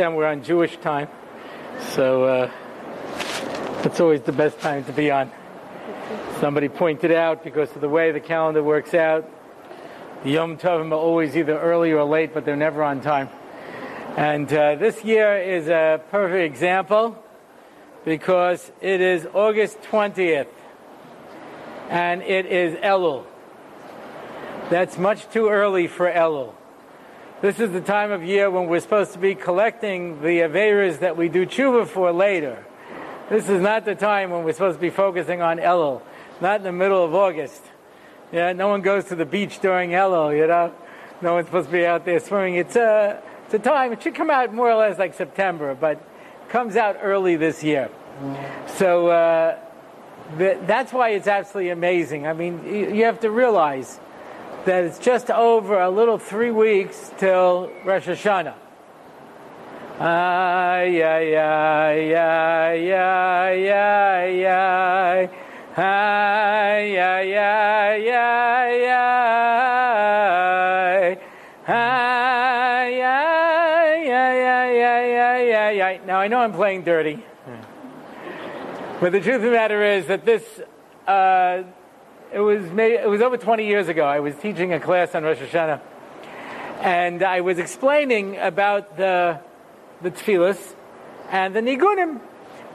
Hashem, we're on Jewish time. So uh, it's always the best time to be on. Somebody pointed out because of the way the calendar works out, the Yom Tovim are always either early or late, but they're never on time. And uh, this year is a perfect example because it is August 20th and it is Elul. That's much too early for Elul. This is the time of year when we're supposed to be collecting the Averas that we do tshuva for later. This is not the time when we're supposed to be focusing on Elul, not in the middle of August. Yeah, no one goes to the beach during Elul, you know? No one's supposed to be out there swimming. It's a, it's a time, it should come out more or less like September, but comes out early this year. So uh, that's why it's absolutely amazing. I mean, you have to realize that it's just over a little three weeks till Rosh Hashanah. Ay, ay, ay, ay, ay, ay, ay. Ay, ay, ay, ay, ay. Ay, ay, ay, ay, ay, ay, ay. Now I know I'm playing dirty. But the truth of the matter is that this uh, it was it was over 20 years ago. I was teaching a class on Rosh Hashanah, and I was explaining about the the tefillas and the nigunim.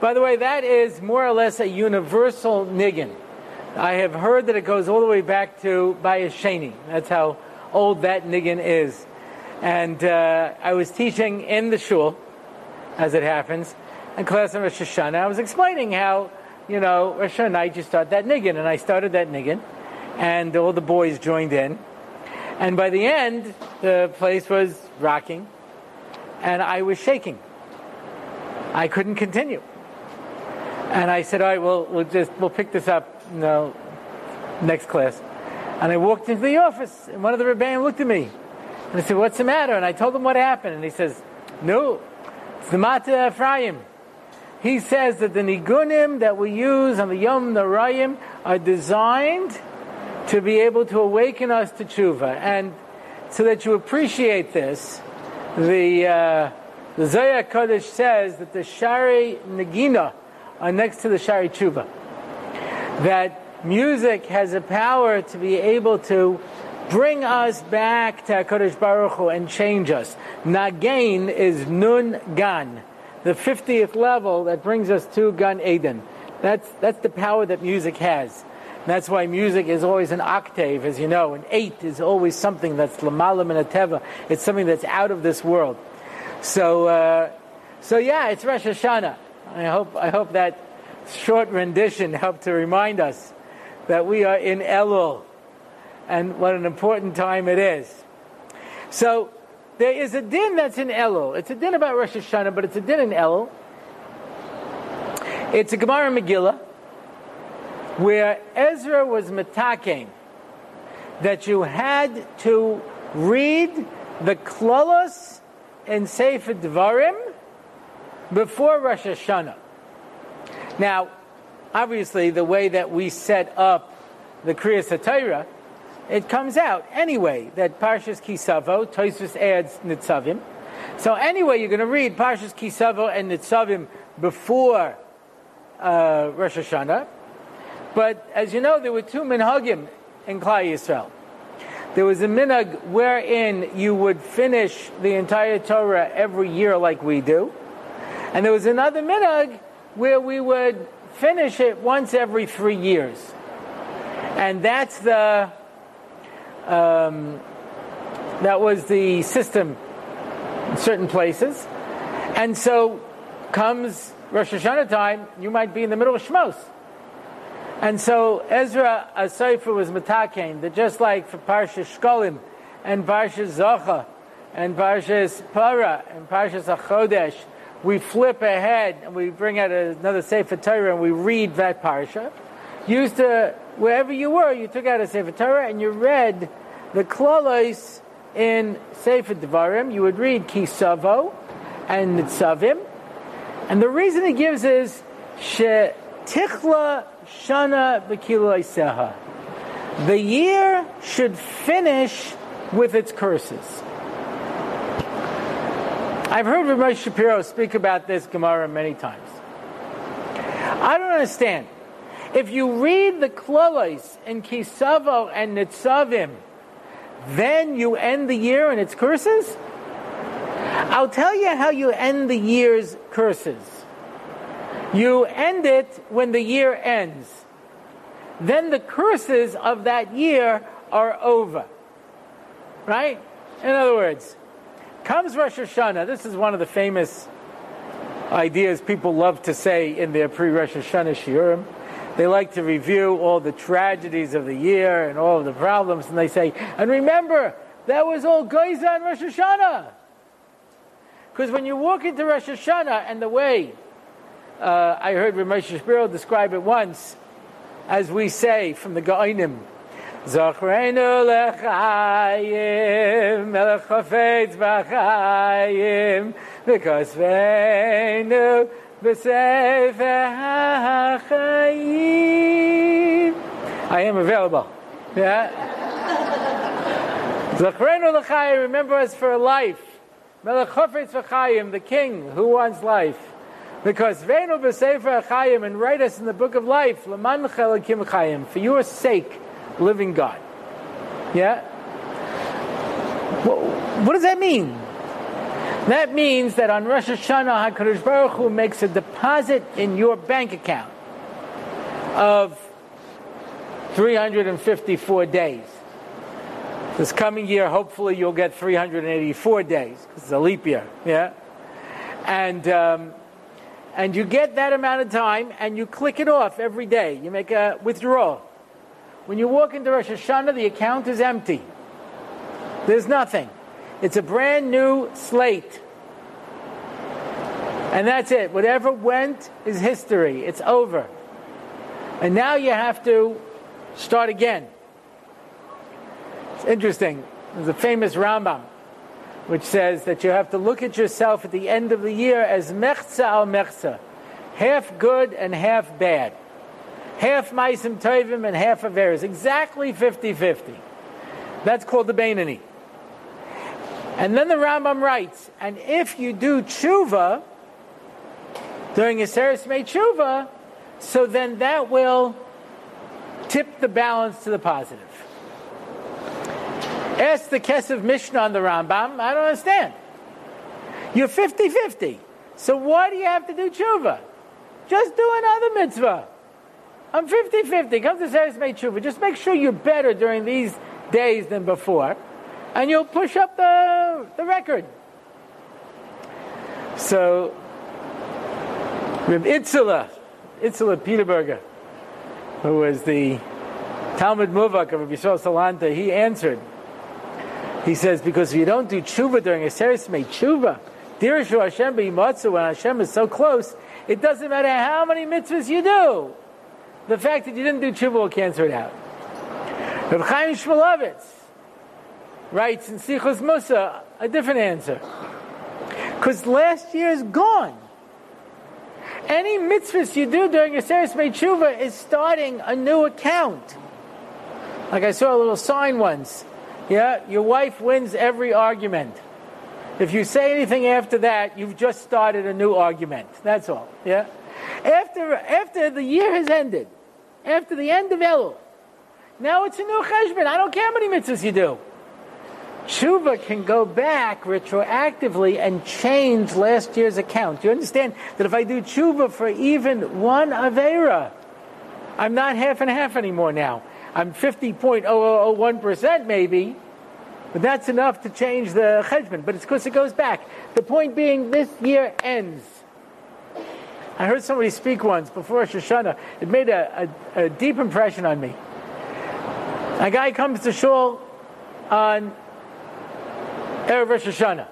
By the way, that is more or less a universal nigun. I have heard that it goes all the way back to Bayis Sheni. That's how old that nigun is. And uh, I was teaching in the shul, as it happens, in class on Rosh Hashanah. I was explaining how you know, Rosh night you just start that niggin, and I started that niggin, and all the boys joined in, and by the end, the place was rocking, and I was shaking. I couldn't continue, and I said, "All right, well, we'll just we'll pick this up, you know, next class." And I walked into the office, and one of the rebbeim looked at me, and I said, "What's the matter?" And I told him what happened, and he says, "No, it's the Mata Ephraim." He says that the nigunim that we use on the Yom Narayim are designed to be able to awaken us to tshuva. And so that you appreciate this, the, uh, the Kodesh says that the Shari Nagina are next to the Shari Tshuva. That music has a power to be able to bring us back to HaKadosh Baruch Hu and change us. Nagain is Nun Gan the 50th level that brings us to Gan Eden. That's, that's the power that music has. That's why music is always an octave, as you know. An eight is always something that's lamalam and teva. It's something that's out of this world. So, uh, so yeah, it's Rosh Hashanah. I hope, I hope that short rendition helped to remind us that we are in Elul and what an important time it is. So, there is a din that's in Elul. It's a din about Rosh Hashanah, but it's a din in Elul. It's a Gemara Megillah where Ezra was metaking that you had to read the klolos in Sefer Dvarim before Rosh Hashanah. Now, obviously, the way that we set up the Kriyas HaTorah it comes out anyway that Parshas Kisavo, Toisus adds Nitzavim. So anyway, you're going to read Parshas Kisavo and Nitzavim before uh, Rosh Hashanah. But as you know, there were two minhagim in Klal Yisrael. There was a minhag wherein you would finish the entire Torah every year like we do. And there was another minhag where we would finish it once every three years. And that's the um, that was the system in certain places. And so comes Rosh Hashanah time, you might be in the middle of Shmos. And so Ezra Asaifa was matakein that just like for Parshas Shkolim and Parshas Zocha and Parshas Para and Parshas Achodesh, we flip ahead and we bring out another Sefer Torah and we read that parsha. Used to wherever you were, you took out a Sefer Torah and you read the klolos in Sefer Devarim. You would read Kisavo and Nitzavim. And the reason he gives is Tichla Shana Seha. The year should finish with its curses. I've heard Rav Moshe Shapiro speak about this Gemara many times. I don't understand. If you read the Klolos in Kisavo and Nitzavim, then you end the year and its curses? I'll tell you how you end the year's curses. You end it when the year ends. Then the curses of that year are over. Right? In other words, comes Rosh Hashanah. This is one of the famous ideas people love to say in their pre Rosh Hashanah shiurim. They like to review all the tragedies of the year and all of the problems, and they say, and remember, that was all Geyser and Rosh Hashanah. Because when you walk into Rosh Hashanah and the way, uh, I heard Rav Moshe Shapiro describe it once, as we say from the Geonim, Zachreinu lechayim, melech chafetz b'chayim, because. I am available. Yeah? Remember us for life. The king who wants life. Because and write us in the book of life, for your sake, living God. Yeah? what does that mean? That means that on Rosh Hashanah, HaKadosh Baruch Hu makes a deposit in your bank account of 354 days. This coming year, hopefully, you'll get 384 days because it's a leap year. Yeah, and um, and you get that amount of time, and you click it off every day. You make a withdrawal. When you walk into Rosh Hashanah, the account is empty. There's nothing. It's a brand new slate. And that's it. Whatever went is history. It's over. And now you have to start again. It's interesting. There's a famous Rambam which says that you have to look at yourself at the end of the year as mechza al mechza, half good and half bad half Maisim Tovim and half Averis. Exactly 50 50. That's called the Bainani. And then the Rambam writes, and if you do tshuva during a Seres May tshuva, so then that will tip the balance to the positive. Ask the Kesef Mishnah on the Rambam, I don't understand. You're 50 50. So why do you have to do tshuva? Just do another mitzvah. I'm 50 50. Come to Seres May Tshuva. Just make sure you're better during these days than before, and you'll push up the, the record. So, Reb Itzela, Itzela Peterburger, who was the Talmud Muvak of Rabbi Yisrael Salanta, he answered. He says, because if you don't do tshuva during a Seres May Tshuva, Dirshu Hashem B'yimatzu, when Hashem is so close, it doesn't matter how many mitzvahs you do. The fact that you didn't do tshuva will cancel it out. Rav Chaim Shmulevitz writes in Sichos Mussar a different answer. Because last year is gone. Any mitzvahs you do during your Seres Tshuva is starting a new account. Like I saw a little sign once. Yeah, your wife wins every argument. If you say anything after that, you've just started a new argument. That's all. Yeah? After, after the year has ended, after the end of Elul. Now it's a new cheshbon. I don't care how many mitzvahs you do. Tshuva can go back retroactively and change last year's account. You understand that if I do tshuva for even one avera, I'm not half and half anymore now. I'm 50.0001% maybe, but that's enough to change the cheshbon. But it's because it goes back. The point being, this year ends. I heard somebody speak once before Shoshana. It made a, a, a, deep impression on me. A guy comes to shul on Erev Rosh Hashanah.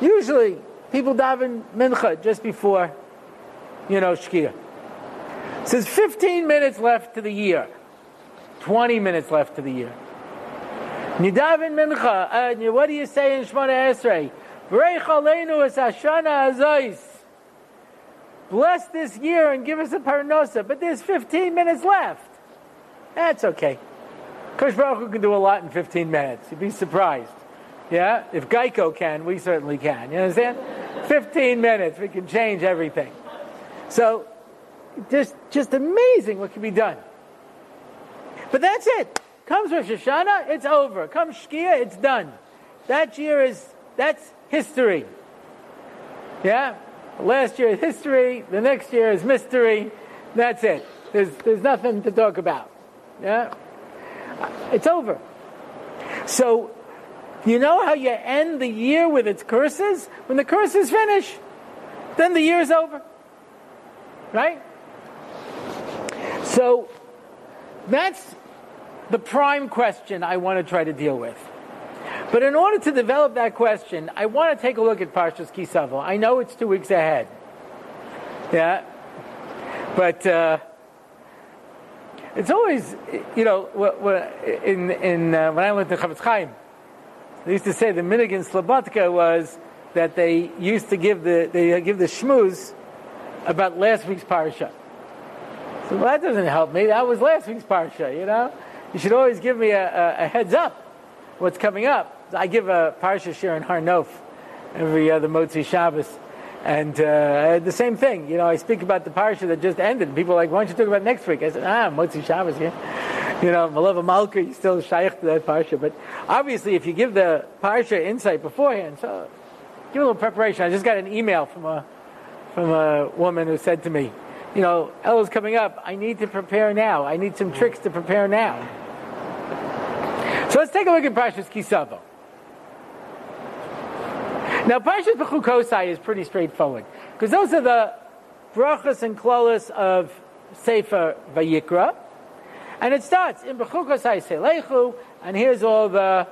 Usually, people daven mincha just before, you know, Shkia. Says 15 minutes left to the year, 20 minutes left to the year. Nidaven mincha. What do you say in Shemona Esrei? V'reich aleinu es Hashana azais bless this year and give us a parnosa, but there's 15 minutes left. That's okay. Kosh Baruch Hu can do a lot in 15 minutes. You'd be surprised. Yeah? If Geico can, we certainly can. You understand? 15 minutes, we can change everything. So, just, just amazing what can be done. But that's it. Comes Rosh Hashanah, it's over. Comes Shkia, it's done. That year is, that's history. Yeah? Last year is history, the next year is mystery. That's it. There's, there's nothing to talk about. Yeah? It's over. So, you know how you end the year with its curses? When the curses finish, then the year's over. Right? So, that's the prime question I want to try to deal with. But in order to develop that question, I want to take a look at Parshas Kisavo. I know it's two weeks ahead. Yeah? But uh, it's always, you know, in, in, uh, when I went to Chofetz Chaim, they used to say the Minigan Slobodka was that they used to give the, they give the shmooze about last week's parsha. So well, that doesn't help me. That was last week's parsha, you know? You should always give me a, a, a heads up what's coming up. I give a parsha share in Har Nof every other Motzi Shabbos. And uh, the same thing, you know, I speak about the parsha that just ended. People are like, why don't you talk about next week? I said, ah, Motzi Shabbos, yeah. You know, Malava Malka, you still shaykh to that parsha. But obviously, if you give the parsha insight beforehand, so give a little preparation. I just got an email from a, from a woman who said to me, you know, Elul's coming up. I need to prepare now. I need some tricks to prepare now. So let's take a look at Parshas Kisavo. Now, Parshas Bechukosai is pretty straightforward because those are the brachas and klolas of Sefer Vayikra, and it starts in Bechukosai Selechu, and here's all the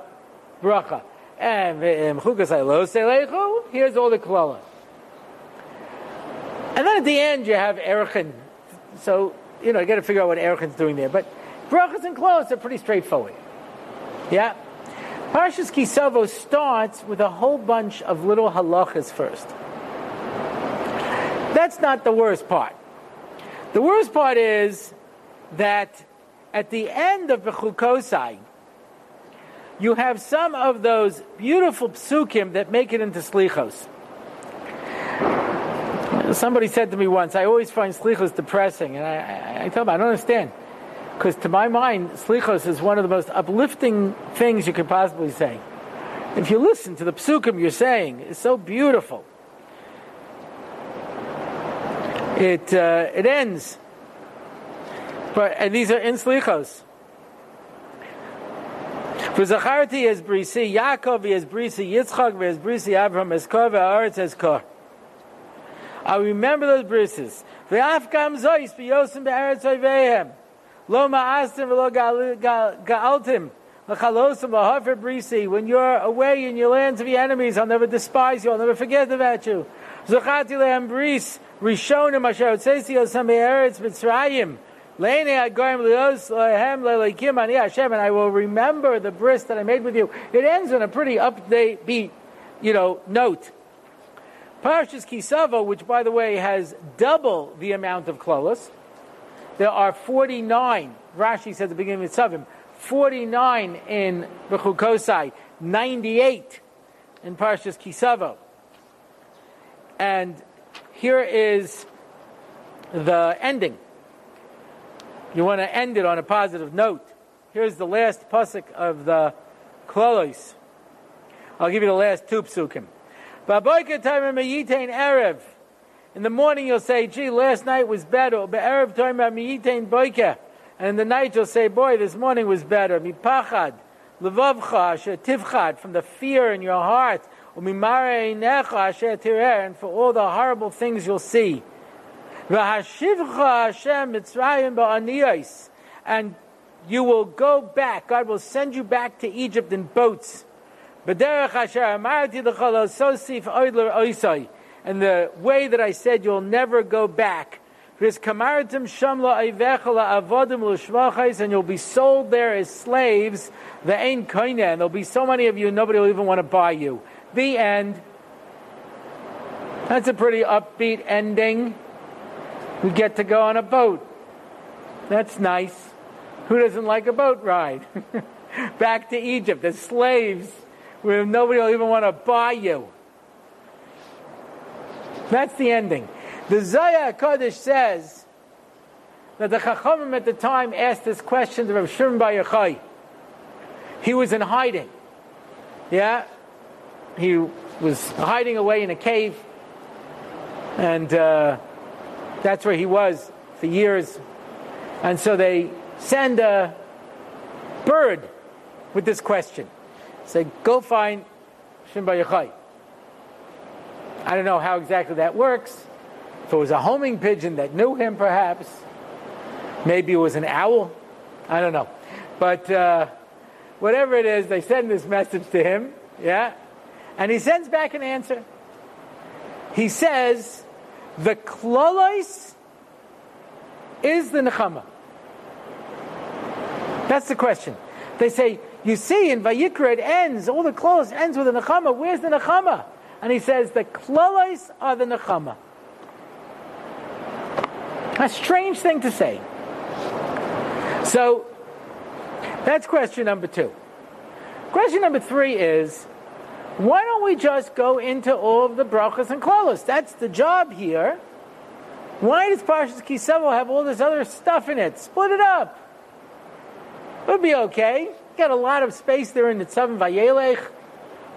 bracha, and in Bechukosai Lo Selechu, here's all the klolas. And then at the end you have Erichin, so you know you got to figure out what Erichin's doing there. But brachas and klolas are pretty straightforward. Yeah. Parshas Kisavo starts with a whole bunch of little halachas first. That's not the worst part. The worst part is that at the end of Bechukosai, you have some of those beautiful psukim that make it into slichos. Somebody said to me once, I always find slichos depressing, and I, I, I tell them I don't understand. Because to my mind, slichos is one of the most uplifting things you could possibly say. If you listen to the psukim you're saying, it's so beautiful. It uh, it ends, but and these are in slichos. For Zacharti as Brisi, Yaakov as Brisi, Yitzchak as Brisi, Abraham as Kor, Aretz as Kor. I remember those brises. V'afkam zois b'yosim be'eretz oivehem. Lo ma'astim v'lo ga'altim. When you're away in your lands of your enemies, I'll never despise you, I'll never forget about you. Zuchati lehem bris, rishonim asher otzesi osam be'eretz mitzrayim. And I will remember the bris that I made with you. It ends on a pretty update beat, you know, note. Parshas Kisavo, which by the way has double the amount of klolos, there are 49, Rashi says at the beginning of Tzavim, 49 in Bechukosai, 98 in Parshas Kisavo. And here is the ending. You want to end it on a positive note. Here's the last pasuk of the Klolos. I'll give you the last two psukim. Erev. In the morning you'll say, gee, last night was better. Be'erev toimer miyitain boike. And in the night you'll say, boy, this morning was better. Mipachad, levavcha, asher tivchad, from the fear in your heart. Tirer, and for all the horrible things you'll see. V'hashivcha Hashem mitzrayim ba'aniyos. And you will go back. God will send you back to Egypt in boats. And the way that I said you'll never go back. And you'll be sold there as slaves. And there'll be so many of you, nobody will even want to buy you. The end. That's a pretty upbeat ending. We get to go on a boat. That's nice. Who doesn't like a boat ride? Back to Egypt as slaves where nobody will even want to buy you. That's the ending. The Zaya Kodesh says that the Chachamim at the time asked this question to Rav Shimon Bar Yochai. He was in hiding. Yeah? He was hiding away in a cave. And uh, that's where he was for years. And so they send a bird with this question. Say, go find Shimon Bar Yochai. I don't know how exactly that works. If it was a homing pigeon that knew him, perhaps. Maybe it was an owl. I don't know. But uh, whatever it is, they send this message to him. Yeah? And he sends back an answer. He says, the klolos is the nechama. That's the question. They say, you see, in Vayikra it ends, all the klolos ends with a nechama. Where's the nechama? And he says, the klolos are the nechama. A strange thing to say. So, that's question number two. Question number three is, why don't we just go into all of the brachas and klolos? That's the job here. Why does Parshas Kisavo have all this other stuff in it? Split it up. It'll be okay. Got a lot of space there in the Tzavim Vayelech.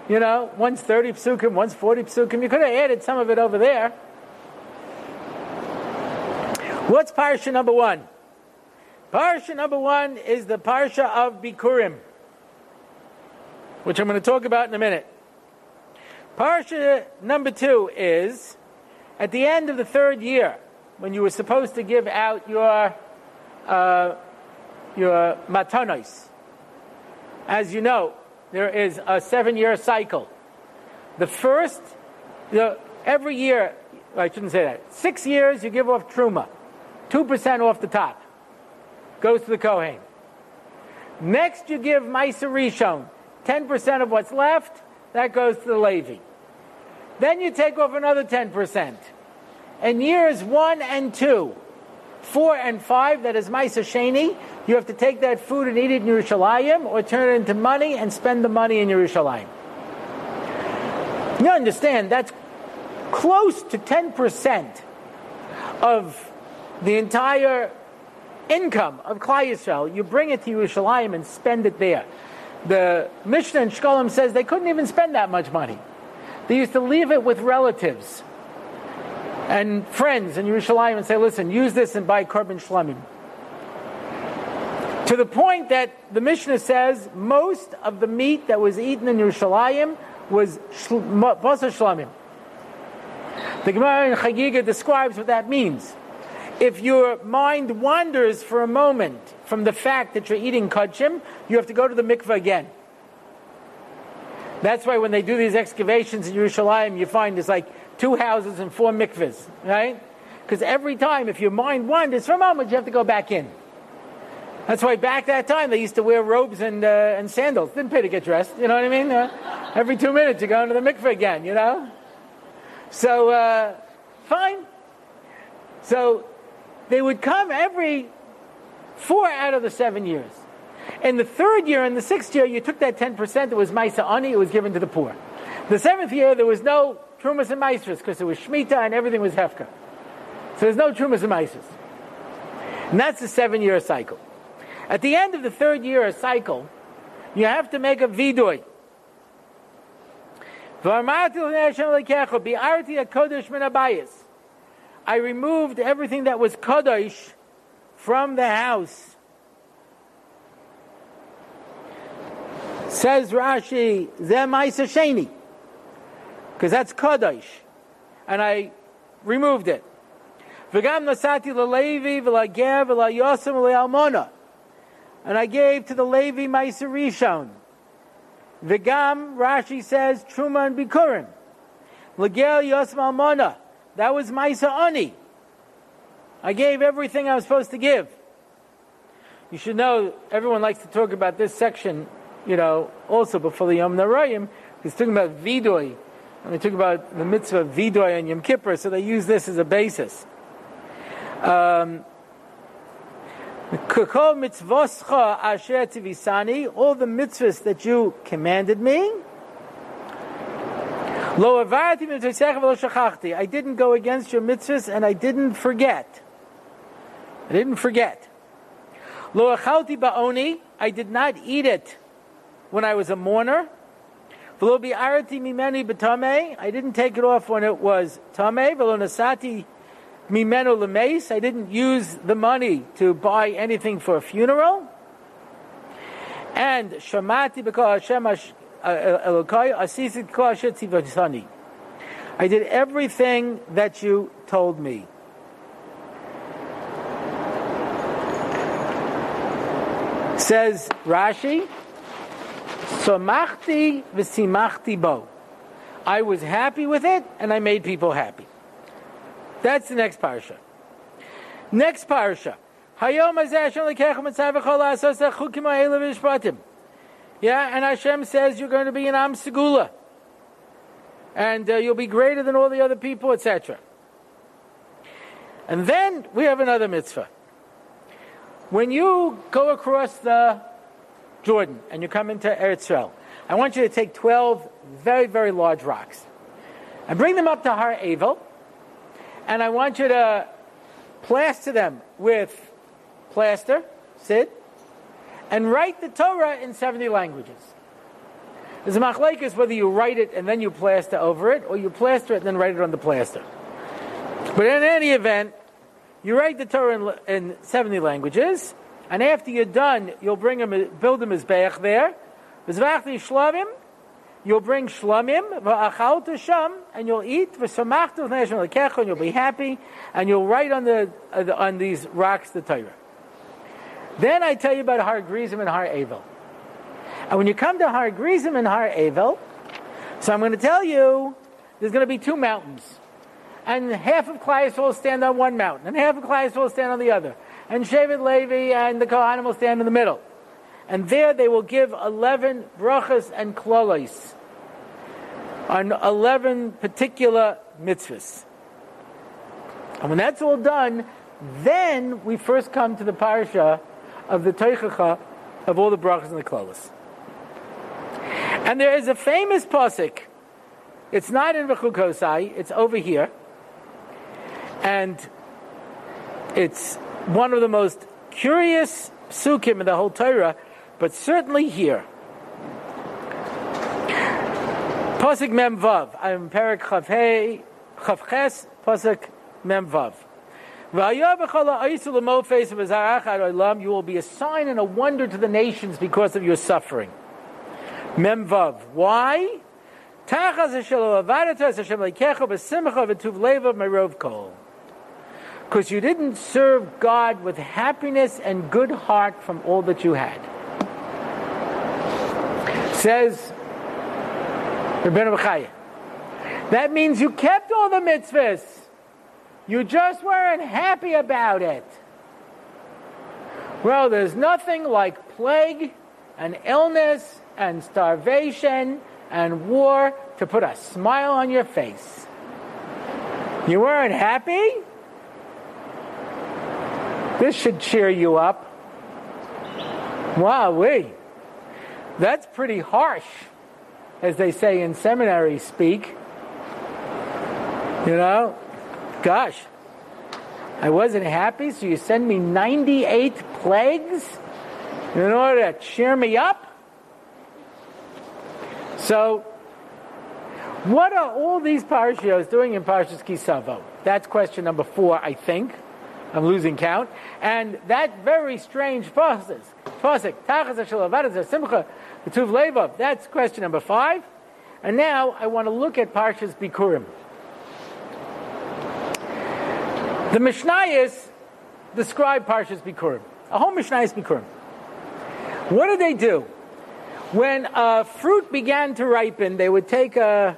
You know, one's 30 psukim, one's 40 psukim. You could have added some of it over there. What's parsha number one? Parsha number one is the parsha of Bikurim, which I'm going to talk about in a minute. Parsha number two is at the end of the third year, when you were supposed to give out your uh, your matanos. As you know, there is a seven-year cycle. The first, the, every year, I shouldn't say that. Six years, you give off truma. 2% off the top. Goes to the Kohen. Next, you give Maisa Rishon. 10% of what's left, that goes to the Levi. Then you take off another 10%. And years one and two, four and five, that is Maisa Sheni, you have to take that food and eat it in Yerushalayim or turn it into money and spend the money in Yerushalayim. You understand, that's close to 10% of the entire income of Klal Yisrael, you bring it to Yerushalayim and spend it there. The Mishnah in Shkolim says they couldn't even spend that much money. They used to leave it with relatives and friends in Yerushalayim and say, listen, use this and buy korban shlamim. To the point that the Mishnah says most of the meat that was eaten in Yerushalayim was basar shlamim. The Gemara in Chagiga describes what that means if your mind wanders for a moment from the fact that you're eating kachim, you have to go to the mikveh again. That's why when they do these excavations in Yerushalayim, you find there's like two houses and four mikvahs, right? Because every time, if your mind wanders a moment, you have to go back in. That's why back that time they used to wear robes and, uh, and sandals. Didn't pay to get dressed, you know what I mean? Uh, every two minutes you go into the mikveh again, you know? So, uh, fine. So they would come every four out of the seven years. In the third year and the sixth year, you took that 10% that was Maisa Ani, it was given to the poor. The seventh year, there was no Trumas and Maestras because it was Shemitah and everything was Hefka. So there's no Trumas and Maestras. And that's the seven year cycle. At the end of the third year cycle, you have to make a vidoy. I removed everything that was kadosh from the house. Says Rashi, Zemaisa Sheni, because that's kadosh, and I removed it. V'gam nasati lelevi v'lager v'layosem v'layalmona, and I gave to the Levi Maisa Rishon. V'gam Rashi says Truma and Bikurim. Lager Yosem Almona. That was Maisa Ani. I gave everything I was supposed to give. You should know, everyone likes to talk about this section, you know, also before the Yom Narayim, he's talking about Vidoy, and they talk about the mitzvah of Vidoy and Yom Kippur, so they use this as a basis. Um, all the mitzvahs that you commanded me. I didn't go against your mitzvahs and I didn't forget. I didn't forget. I did not eat it when I was a mourner. I didn't take it off when it was lemeis. I didn't use the money to buy anything for a funeral. And shamati because Hashem uh, Elokai asher tzivasani. I did everything that you told me. Says Rashi, Somachti v'simachti bo. I was happy with it, and I made people happy. That's the next parsha. Next parsha. Yeah, and Hashem says you're going to be an Am Segula. And uh, you'll be greater than all the other people, etc. And then we have another mitzvah. When you go across the Jordan and you come into Eretz Yisrael, I want you to take 12 very, very large rocks and bring them up to Har Evel, and I want you to plaster them with plaster, sid, and write the Torah in 70 languages. There's a machlekes whether you write it and then you plaster over it, or you plaster it and then write it on the plaster. But in any event, you write the Torah in, in 70 languages, and after you're done, you'll bring him, build him his beach there. shlamim, you'll bring shlamim, v'achal sham, and you'll eat, and you'll be happy, and you'll write on the, on these rocks the Torah. Then I tell you about Har Grizim and Har Evel. And when you come to Har Grizim and Har Evel, so I'm going to tell you there's going to be two mountains. And half of Klai will stand on one mountain, and half of Klai will stand on the other. And Shevet Levi and the Kohanim will stand in the middle. And there they will give 11 brachas and klolos on 11 particular mitzvahs. And when that's all done, then we first come to the parsha of the Teichacha of all the brachas and the klolos. And there is a famous pasuk. It's not in Vechukosai, it's over here. And it's one of the most curious psukim in the whole Torah, but certainly here. Pasuk Mem Vav. I'm Perik Chavhei, Chavches, Pasuk Mem Vav. You will be a sign and a wonder to the nations because of your suffering. Memvav. Why? Because you didn't serve God with happiness and good heart from all that you had. Says Bechaya. That means you kept all the mitzvahs. You just weren't happy about it. Well, there's nothing like plague and illness and starvation and war to put a smile on your face. You weren't happy? This should cheer you up. Wow. That's pretty harsh, as they say in seminary speak. You know, Gosh, I wasn't happy, so you send me 98 plagues in order to cheer me up? So, what are all these parshios doing in Parshas Kisavo? That's question number four, I think. I'm losing count. And that very strange pasuk, pasuk, simcha, the that's question number five. And now I want to look at Parshas Bikurim. The Mishnayos describe Parshas Bikurim. A whole Mishnayos Bikurim. What did they do? When uh, fruit began to ripen, they would take a,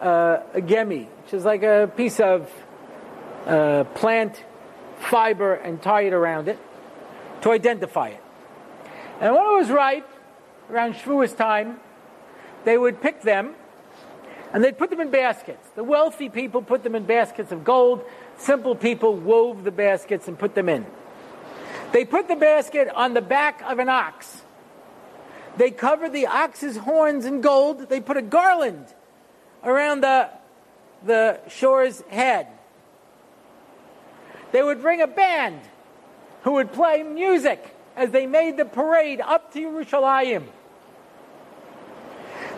a, a gemi, which is like a piece of uh, plant fiber, and tie it around it to identify it. And when it was ripe, around Shavuos time, they would pick them and they'd put them in baskets. The wealthy people put them in baskets of gold. Simple people wove the baskets and put them in. They put the basket on the back of an ox. They covered the ox's horns in gold. They put a garland around the, the shor's head. They would bring a band who would play music as they made the parade up to Yerushalayim.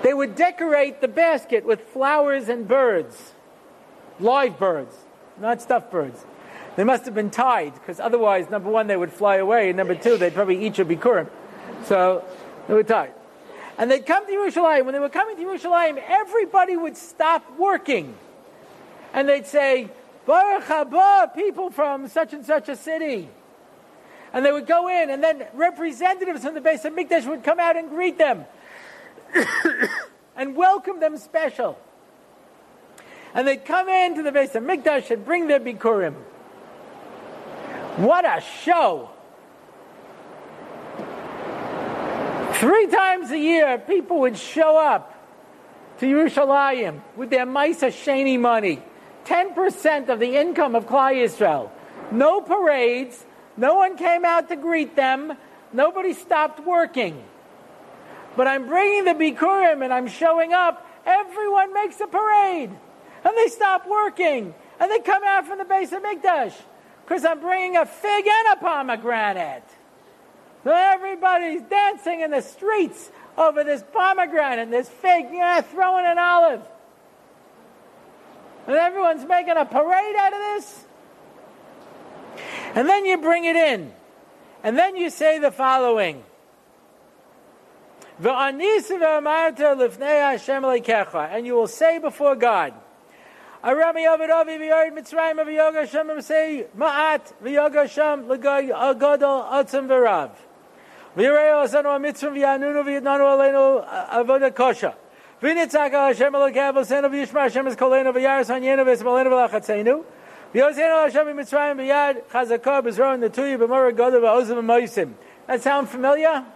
They would decorate the basket with flowers and birds, live birds, not stuffed birds. They must have been tied, because otherwise, number one, they would fly away, and number two, they'd probably eat your bikurim. So they were tied. And they'd come to Yerushalayim. When they were coming to Yerushalayim, everybody would stop working. And they'd say, Baruch haba, people from such and such a city. And they would go in, and then representatives from the Beis of HaMikdash would come out and greet them. and welcome them special. And they'd come into the Beis of HaMikdash and bring their Bikurim. What a show! Three times a year, people would show up to Yerushalayim with their Maisa Sheni money. 10% of the income of Klal Yisrael. No parades. No one came out to greet them. Nobody stopped working but I'm bringing the Bikurim and I'm showing up, everyone makes a parade. And they stop working. And they come out from the Beis of Mikdash. Because I'm bringing a fig and a pomegranate. So everybody's dancing in the streets over this pomegranate, and this fig, yeah, throwing an olive. And everyone's making a parade out of this. And then you bring it in. And then you say the following. And you will say before God, Arami V'Yard V'Yoga Hashem say Ma'at V'Nitzaka Hashem L'Kav Osenu V'Yishma Hashem Es Kolenu V'Yaris Hanyenu V'Esmalenu V'Lachatzenu V'Yosenu Hashem Mitzrayim V'Yad Chazakah B'Zro Netuyi B'Morah Gadol V'Ozim V'Moisim That sound familiar?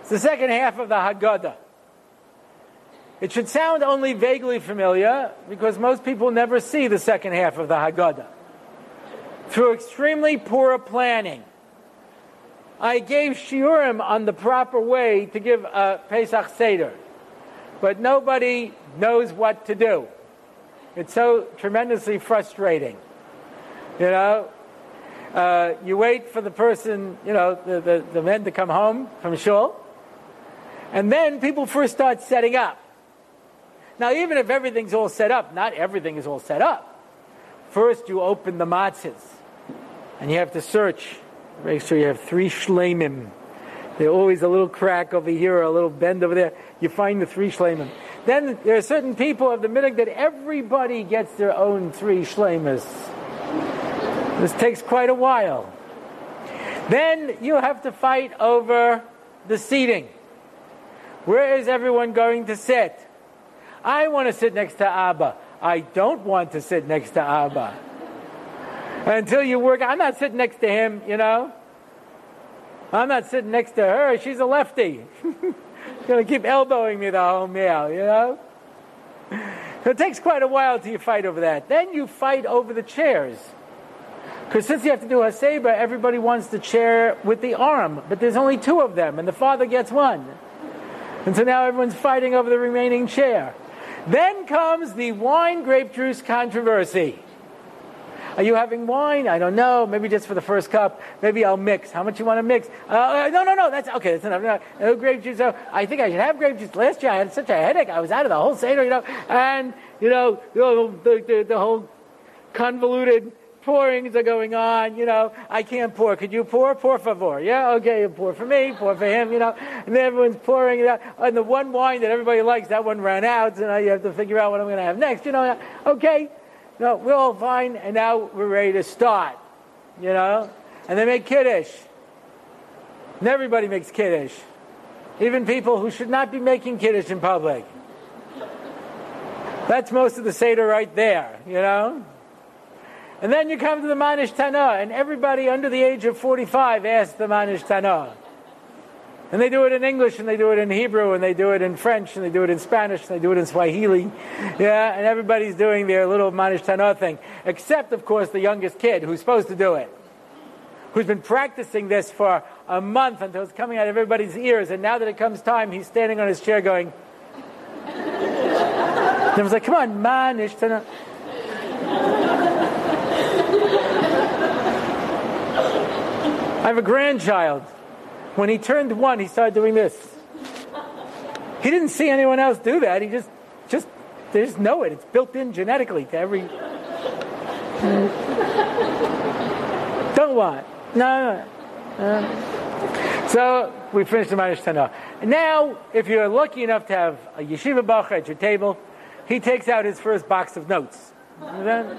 It's the second half of the Haggadah. It should sound only vaguely familiar because most people never see the second half of the Haggadah. Through extremely poor planning, I gave shiurim on the proper way to give a Pesach Seder, but nobody knows what to do. It's so tremendously frustrating. You know, uh, you wait for the person, you know, the, the, the men to come home from shul, and then people first start setting up. Now, even if everything's all set up, not everything is all set up. First, you open the matzahs, and you have to search. Make sure you have three shlemim. There's always a little crack over here or a little bend over there. You find the three shlemim. Then there are certain people of the minhag that everybody gets their own three shlemas. This takes quite a while. Then you have to fight over the seating. Where is everyone going to sit? I want to sit next to Abba. I don't want to sit next to Abba. Until you work, I'm not sitting next to him, you know. I'm not sitting next to her. She's a lefty. Going to keep elbowing me the whole meal, you know. So it takes quite a while till you fight over that. Then you fight over the chairs. Because since you have to do a Haseba, everybody wants the chair with the arm, but there's only two of them, and the father gets one. And so now everyone's fighting over the remaining chair. Then comes the wine grape juice controversy. Are you having wine? I don't know. Maybe just for the first cup. Maybe I'll mix. How much you want to mix? Uh, uh no, no, no. That's okay. That's enough. No, no grape juice. So I think I should have grape juice. Last year I had such a headache. I was out of the whole seder, you know. And you know, the, the, the whole convoluted pourings are going on, you know, I can't pour. Could you pour? Por favor. Yeah, okay, you pour for me, pour for him, you know. And then everyone's pouring it out. And the one wine that everybody likes, that one ran out, so now you have to figure out what I'm going to have next, you know. Okay, no, we're all fine, and now we're ready to start, you know. And they make Kiddush. And everybody makes Kiddush. Even people who should not be making Kiddush in public. That's most of the Seder right there, you know. And then you come to the Manish Tana, and everybody under the age of 45 asks the Manish Tana. And they do it in English, and they do it in Hebrew, and they do it in French, and they do it in Spanish, and they do it in Swahili. Yeah, and everybody's doing their little Manish Tana thing. Except, of course, the youngest kid who's supposed to do it. Who's been practicing this for a month until it's coming out of everybody's ears, and now that it comes time, he's standing on his chair going, I was like, come on, ma nishtana. I have a grandchild. When he turned one, he started doing this. He didn't see anyone else do that. He just, just, they just know it. It's built in genetically to every. Don't want. No, no. no. Uh, so we finished the Ma Nishtana. Now, if you're lucky enough to have a yeshiva bochur at your table, he takes out his first box of notes. and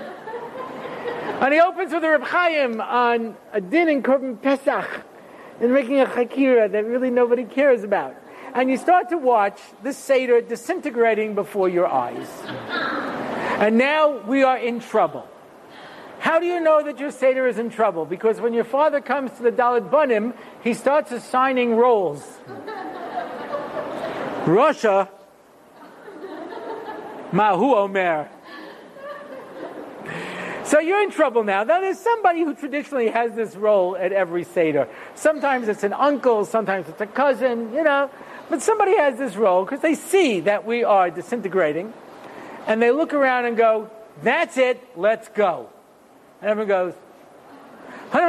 he opens with a Reb Chaim on a din in Korban Pesach and making a chakira that really nobody cares about. And you start to watch the Seder disintegrating before your eyes. And now we are in trouble. How do you know that your Seder is in trouble? Because when your father comes to the Daled Banim, he starts assigning roles. Rasha, Mahu Omer. So you're in trouble now. Now there's somebody who traditionally has this role at every Seder. Sometimes it's an uncle, sometimes it's a cousin, you know. But somebody has this role because they see that we are disintegrating. And they look around and go, that's it, let's go. And everyone goes, how do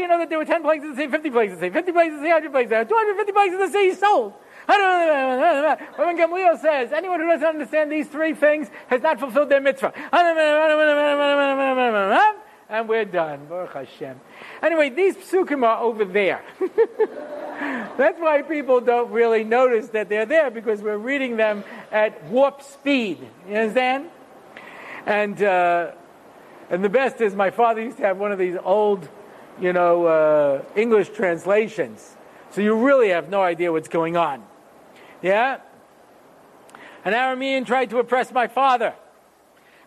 you know that there were 10 plagues in the sea, 50 plagues in the sea, 50 plagues in the sea, 100 plagues in the sea, 250 plagues in the sea, sold? When Gamliel says, anyone who doesn't understand these three things has not fulfilled their mitzvah. And we're done. Baruch Hashem. Anyway, these psukim are over there. That's why people don't really notice that they're there because we're reading them at warp speed. You understand? And uh, and the best is my father used to have one of these old, you know, uh, English translations. So you really have no idea what's going on. Yeah? An Aramean tried to oppress my father.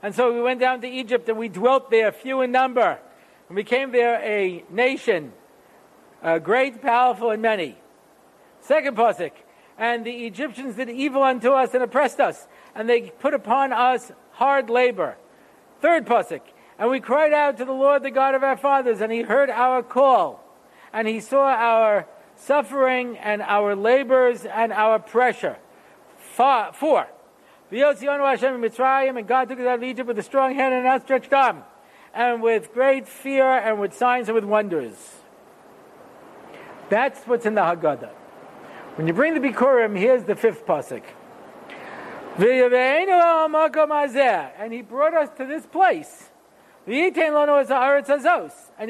And so we went down to Egypt and we dwelt there, few in number. And became there a nation, uh, great, powerful, and many. Second pasuk. And the Egyptians did evil unto us and oppressed us. And they put upon us hard labor. Third pasuk. And we cried out to the Lord, the God of our fathers, and he heard our call. And he saw our suffering and our labors and our pressure. Four. And God took us out of Egypt with a strong hand and an outstretched arm, and with great fear and with signs and with wonders. That's what's in the Haggadah. When you bring the Bikurim, here's the fifth pasuk. And he brought us to this place. And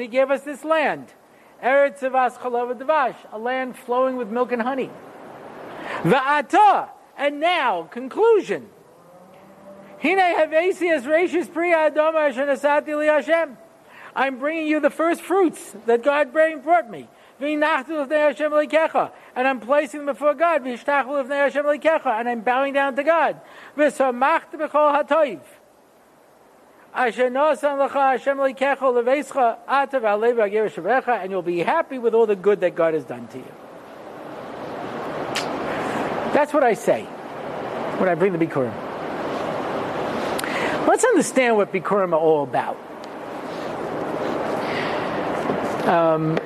he gave us this land. Eretz Devash, a land flowing with milk and honey. Va'ata, and now, conclusion. Hine havesias reishis priya adoma shenasati li Hashem. I'm bringing you the first fruits that God brought me. And I'm placing them before God. And I'm bowing down to God. And you'll be happy with all the good that God has done to you. That's what I say when I bring the Bikurim. Let's understand what Bikurim are all about. Um,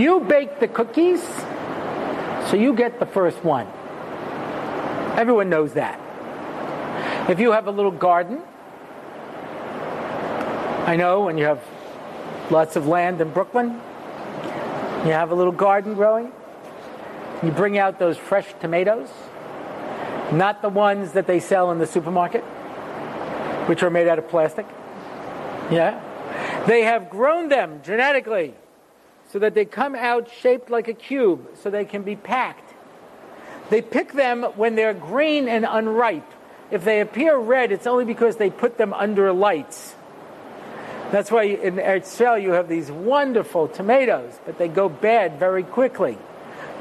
you bake the cookies, so you get the first one. Everyone knows that. If you have a little garden, I know when you have lots of land in Brooklyn, you have a little garden growing, you bring out those fresh tomatoes, not the ones that they sell in the supermarket, which are made out of plastic. Yeah? They have grown them genetically so that they come out shaped like a cube so they can be packed they pick them when they're green and unripe. If they appear red, it's only because they put them under lights. That's why in Eretz you have these wonderful tomatoes, but they go bad very quickly.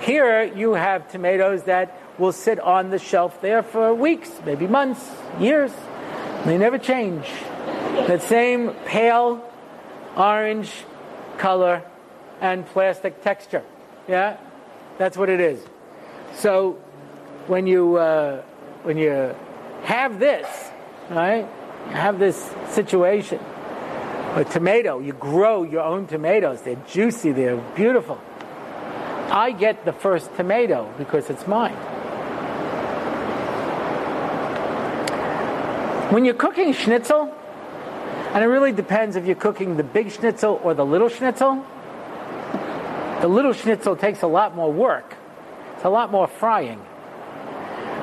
Here you have tomatoes that will sit on the shelf there for weeks, maybe months, years. They never change. That same pale orange color and plastic texture. Yeah? That's what it is. So when you uh, when you have this, right, have this situation, A tomato, you grow your own tomatoes. They're juicy, they're beautiful. I get the first tomato because it's mine. When you're cooking schnitzel, and it really depends if you're cooking the big schnitzel or the little schnitzel, the little schnitzel takes a lot more work. It's a lot more frying.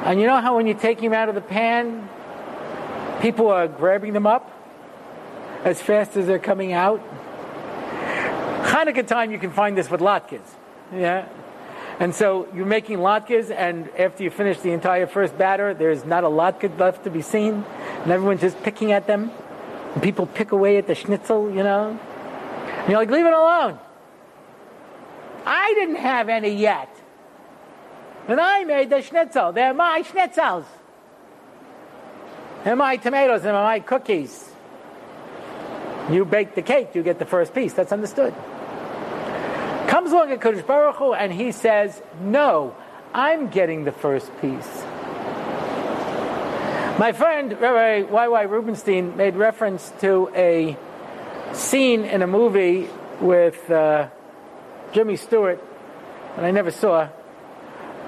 And you know how when you take them out of the pan, people are grabbing them up as fast as they're coming out? Hanukkah time, you can find this with latkes. Yeah? And so you're making latkes, and after you finish the entire first batter, there's not a latke left to be seen, and everyone's just picking at them. And people pick away at the schnitzel, you know? And you're like, leave it alone. I didn't have any yet. And I made the schnitzel. They're my schnitzels. They're my tomatoes and my cookies. You bake the cake, you get the first piece. That's understood. Comes along a Kodesh Baruch Hu and he says, No, I'm getting the first piece. My friend Rabbi Y.Y. Rubinstein made reference to a scene in a movie with uh, Jimmy Stewart that I never saw,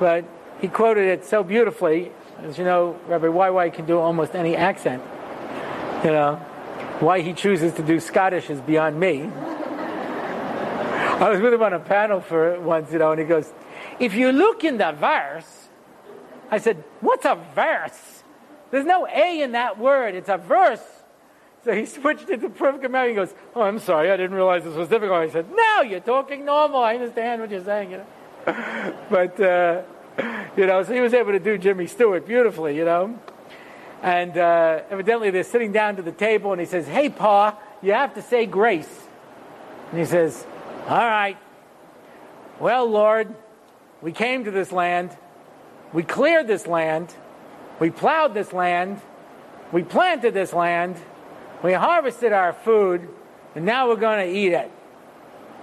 but he quoted it so beautifully. As you know, Rabbi YY can do almost any accent. You know, why he chooses to do Scottish is beyond me. I was with him on a panel for once, you know, and he goes, If you look in the verse, I said, What's a verse? There's no A in that word, it's a verse. So he switched it to perfect American. He goes, Oh, I'm sorry, I didn't realize this was difficult. I said, "Now you're talking normal. I understand what you're saying, you know. but, uh, you know, so he was able to do Jimmy Stewart beautifully, you know. And uh, evidently they're sitting down to the table, and he says, Hey, Pa, you have to say grace. And he says, All right. Well, Lord, we came to this land, we cleared this land, we plowed this land, we planted this land, we harvested our food, and now we're going to eat it.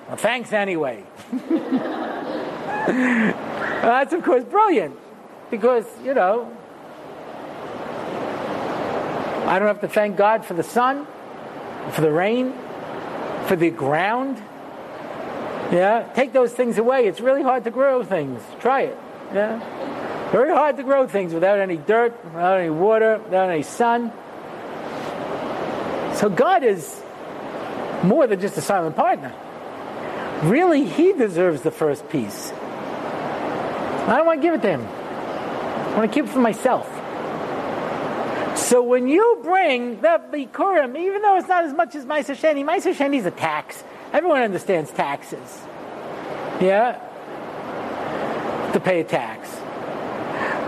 Well, thanks anyway. That's, of course, brilliant because, you know, I don't have to thank God for the sun, for the rain, for the ground. Yeah, take those things away. It's really hard to grow things. Try it. Yeah, very hard to grow things without any dirt, without any water, without any sun. So God is more than just a silent partner. Really, He deserves the first piece. I don't want to give it to him. I want to keep it for myself. So when you bring the Bikurim, even though it's not as much as Meiser Sheni, Meiser Sheni is a tax. Everyone understands taxes. Yeah? To pay a tax.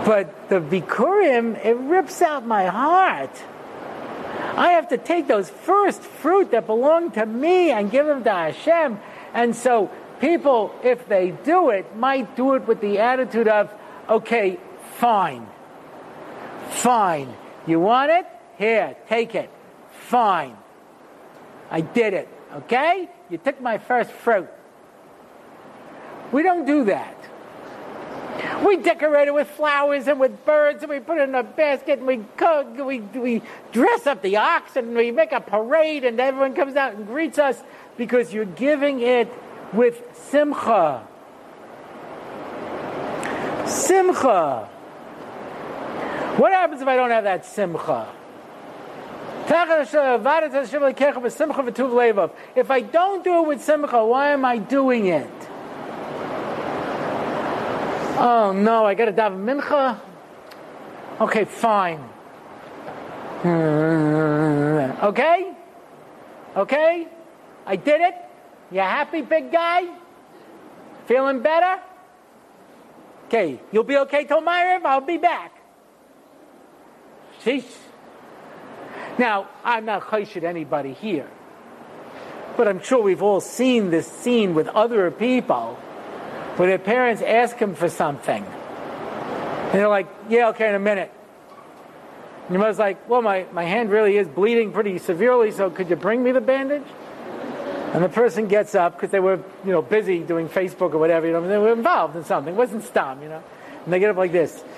But the Bikurim, it rips out my heart. I have to take those first fruit that belong to me and give them to Hashem. And so people, if they do it, might do it with the attitude of, okay, fine. Fine. You want it? Here, take it. Fine. I did it. Okay? You took my first fruit. We don't do that. We decorate it with flowers and with birds, and we put it in a basket, and we cook, we, we dress up the ox, and we make a parade, and everyone comes out and greets us because you're giving it with simcha. Simcha. What happens if I don't have that simcha? If I don't do it with simcha, why am I doing it? Oh no, I got to daven mincha. Okay, fine. Okay, okay, I did it. You happy, big guy? Feeling better? Okay, you'll be okay till Myriv? I'll be back. See? Now, I'm not chayshit anybody here, but I'm sure we've all seen this scene with other people where their parents ask them for something. And they're like, yeah, okay, in a minute. And your mother's like, well, my, my hand really is bleeding pretty severely, so could you bring me the bandage? And the person gets up because they were, you know, busy doing Facebook or whatever. You know, they were involved in something. It wasn't stam, you know. And they get up like this.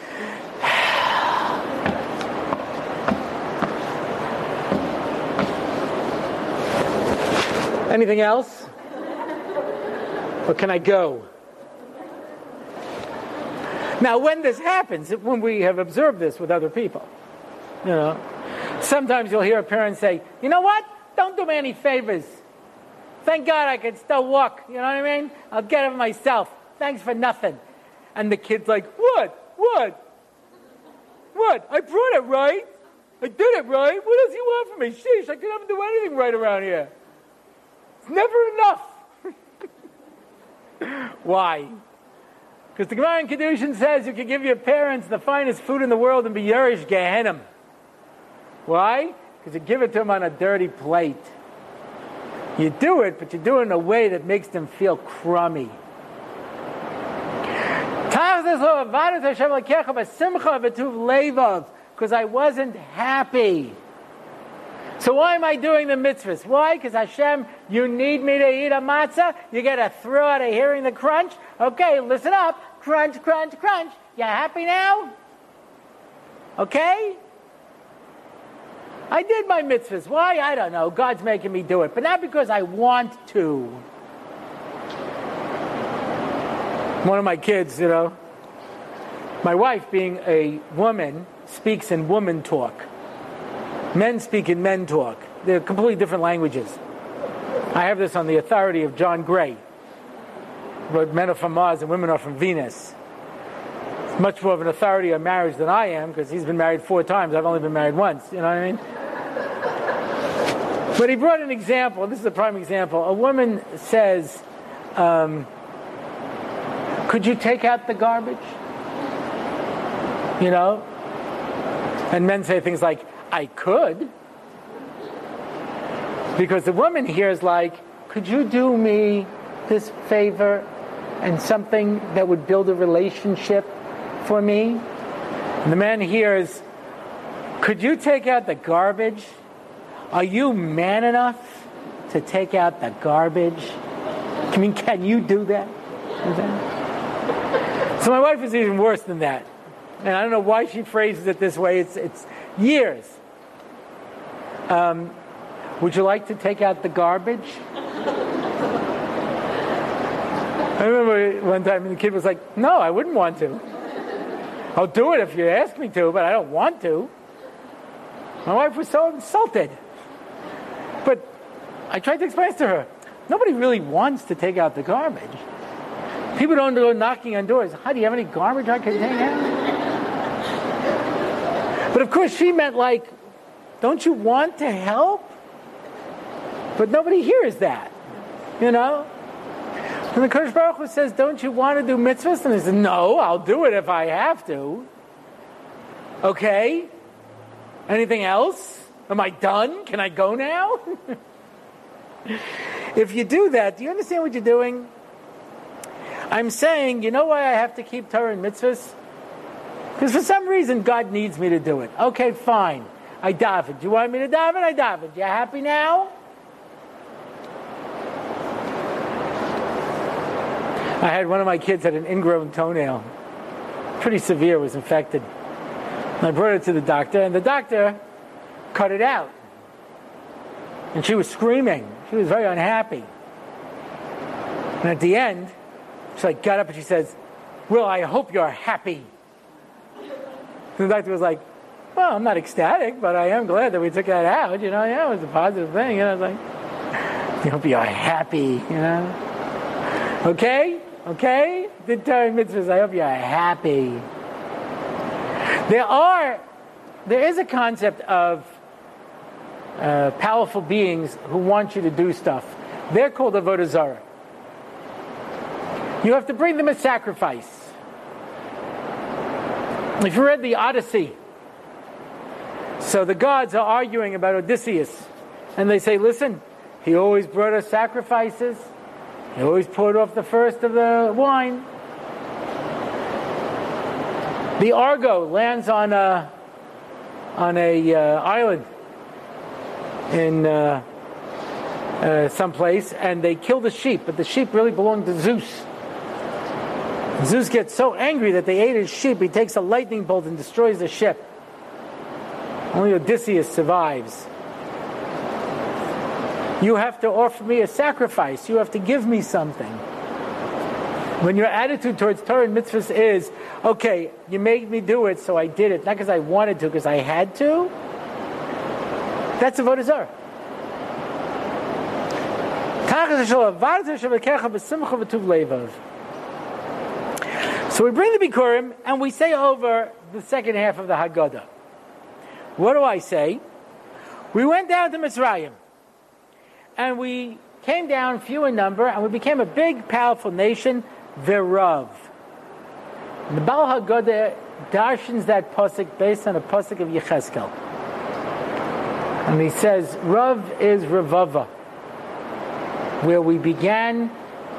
Anything else? Or can I go? Now, when this happens, when we have observed this with other people, you know, sometimes you'll hear a parent say, you know what? Don't do me any favors. Thank God I can still walk. You know what I mean? I'll get it myself. Thanks for nothing. And the kid's like, what? What? What? I brought it right. I did it right. What else you want from me? Sheesh, I can never do anything right around here. It's never enough. Why? Because the Gemara in Kedushin says you can give your parents the finest food in the world and be yoresh Gehinnom. Why? Because you give it to them on a dirty plate. You do it, but you do it in a way that makes them feel crummy. Because I wasn't happy. So why am I doing the mitzvahs? Why? Because Hashem, you need me to eat a matzah. You get a thrill out of hearing the crunch. Okay, listen up. Crunch, crunch, crunch. You happy now? Okay? I did my mitzvahs. Why? I don't know. God's making me do it. But not because I want to. One of my kids, you know, my wife, being a woman, speaks in woman talk. Men speak in men talk. They're completely different languages. I have this on the authority of John Gray. But men are from Mars and women are from Venus. It's much more of an authority on marriage than I am because he's been married four times. I've only been married once. You know what I mean? But he brought an example. This is a prime example. A woman says, um, Could you take out the garbage? You know? And men say things like, I could. Because the woman here is like, could you do me this favor and something that would build a relationship for me? And the man here is, could you take out the garbage? Are you man enough to take out the garbage? I mean, can you do that? So my wife is even worse than that. And I don't know why she phrases it this way. It's, it's years. Um, would you like to take out the garbage? I remember one time the kid was like, No, I wouldn't want to. I'll do it if you ask me to, but I don't want to. My wife was so insulted. I tried to explain to her nobody really wants to take out the garbage. People don't go knocking on doors. How do you have any garbage I can take out? But of course, she meant like, don't you want to help? But nobody hears that, you know? And the Kodesh Baruch Hu says, don't you want to do mitzvahs? And he says, no, I'll do it if I have to. Okay? Anything else? Am I done? Can I go now? if you do that, do you understand what you're doing? I'm saying, you know why I have to keep Torah and mitzvahs? Because for some reason God needs me to do it. Okay, fine. I daven. Do you want me to daven? I daven. You happy now? I had one of my kids had an ingrown toenail. Pretty severe, was infected. And I brought it to the doctor, and the doctor cut it out. And she was screaming. She was very unhappy. And at the end, she like got up and she says, Will, I hope you're happy. And the doctor was like, well, I'm not ecstatic, but I am glad that we took that out. You know, yeah, it was a positive thing. You know, was like, I hope you're happy. You know, okay, okay. Did Torah mitzvahs? I hope you're happy. There are, there is a concept of uh, powerful beings who want you to do stuff. They're called avodah zarah. You have to bring them a sacrifice. If you read the Odyssey, so the gods are arguing about Odysseus. And they say, listen, he always brought us sacrifices. He always poured off the first of the wine. The Argo lands on a, on a uh, island in uh, uh, and they kill the sheep, but the sheep really belong to Zeus. Zeus gets so angry that they ate his sheep, he takes a lightning bolt and destroys the ship. Only Odysseus survives. You have to offer me a sacrifice. You have to give me something. When your attitude towards Torah and mitzvahs is, okay, you made me do it, so I did it, not because I wanted to, because I had to, that's avodah zarah. So we bring the Bikurim and we say over the second half of the Haggadah. What do I say? We went down to Mitzrayim and we came down few in number and we became a big, powerful nation Verav. The Baal Haggadah darshans that pasuk based on a pasuk of Yecheskel. And he says, Rav is Ravava, where we began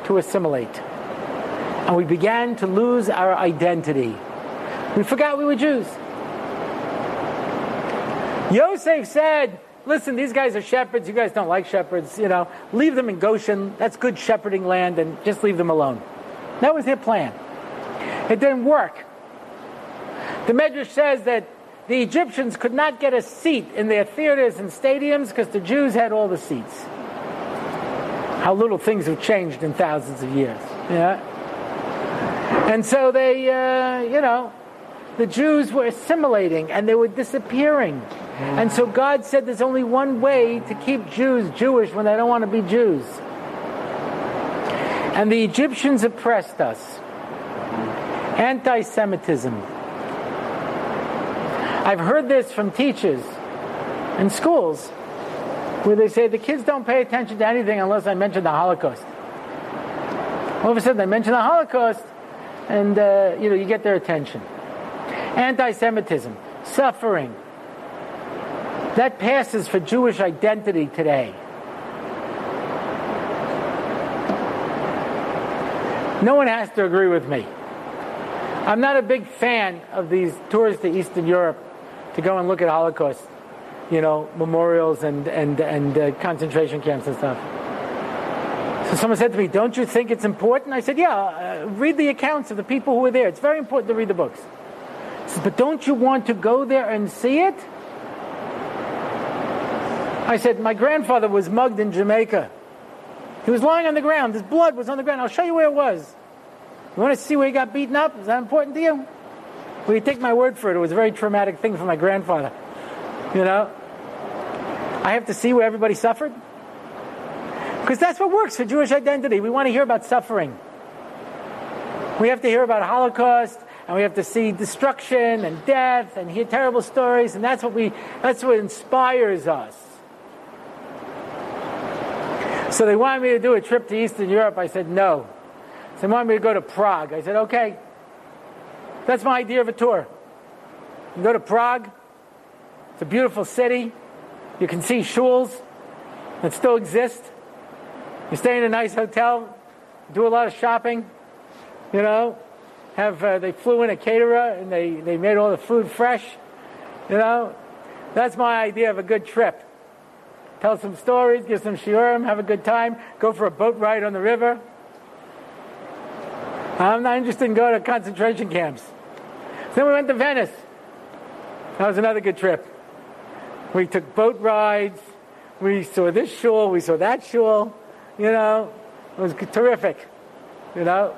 to assimilate. And we began to lose our identity. We forgot we were Jews. Yosef said, listen, these guys are shepherds. You guys don't like shepherds. You know, leave them in Goshen. That's good shepherding land and just leave them alone. That was their plan. It didn't work. The Medrash says that the Egyptians could not get a seat in their theaters and stadiums because the Jews had all the seats. How little things have changed in thousands of years. Yeah. And so they, uh, you know, the Jews were assimilating and they were disappearing. And so God said there's only one way to keep Jews Jewish when they don't want to be Jews. And the Egyptians oppressed us. Anti Semitism. I've heard this from teachers in schools where they say the kids don't pay attention to anything unless I mention the Holocaust. All of a sudden, I mention the Holocaust, and uh, you know you get their attention. Anti-Semitism, suffering, that passes for Jewish identity today. No one has to agree with me. I'm not a big fan of these tours to Eastern Europe to go and look at Holocaust, you know, memorials and and and uh, concentration camps and stuff. So someone said to me, "Don't you think it's important?" I said, "Yeah, uh, read the accounts of the people who were there. It's very important to read the books." Said, "But don't you want to go there and see it?" I said, "My grandfather was mugged in Jamaica." He was lying on the ground. His blood was on the ground. I'll show you where it was. You want to see where he got beaten up? Is that important to you? Well, you take my word for it. It was a very traumatic thing for my grandfather. You know? I have to see where everybody suffered? Because that's what works for Jewish identity. We want to hear about suffering. We have to hear about Holocaust, and we have to see destruction and death and hear terrible stories, and that's what we that's what inspires us. So they wanted me to do a trip to Eastern Europe. I said no. So they wanted me to go to Prague. I said, okay. That's my idea of a tour. You go to Prague. It's a beautiful city. You can see shuls that still exist. You stay in a nice hotel, do a lot of shopping, you know. Have uh, they flew in a caterer and they, they made all the food fresh, you know. That's my idea of a good trip tell some stories, give some shiurim, have a good time, go for a boat ride on the river. I'm not interested in going to concentration camps. Then we went to Venice. That was another good trip. We took boat rides. We saw this shul. We saw that shul. You know, it was terrific. You know,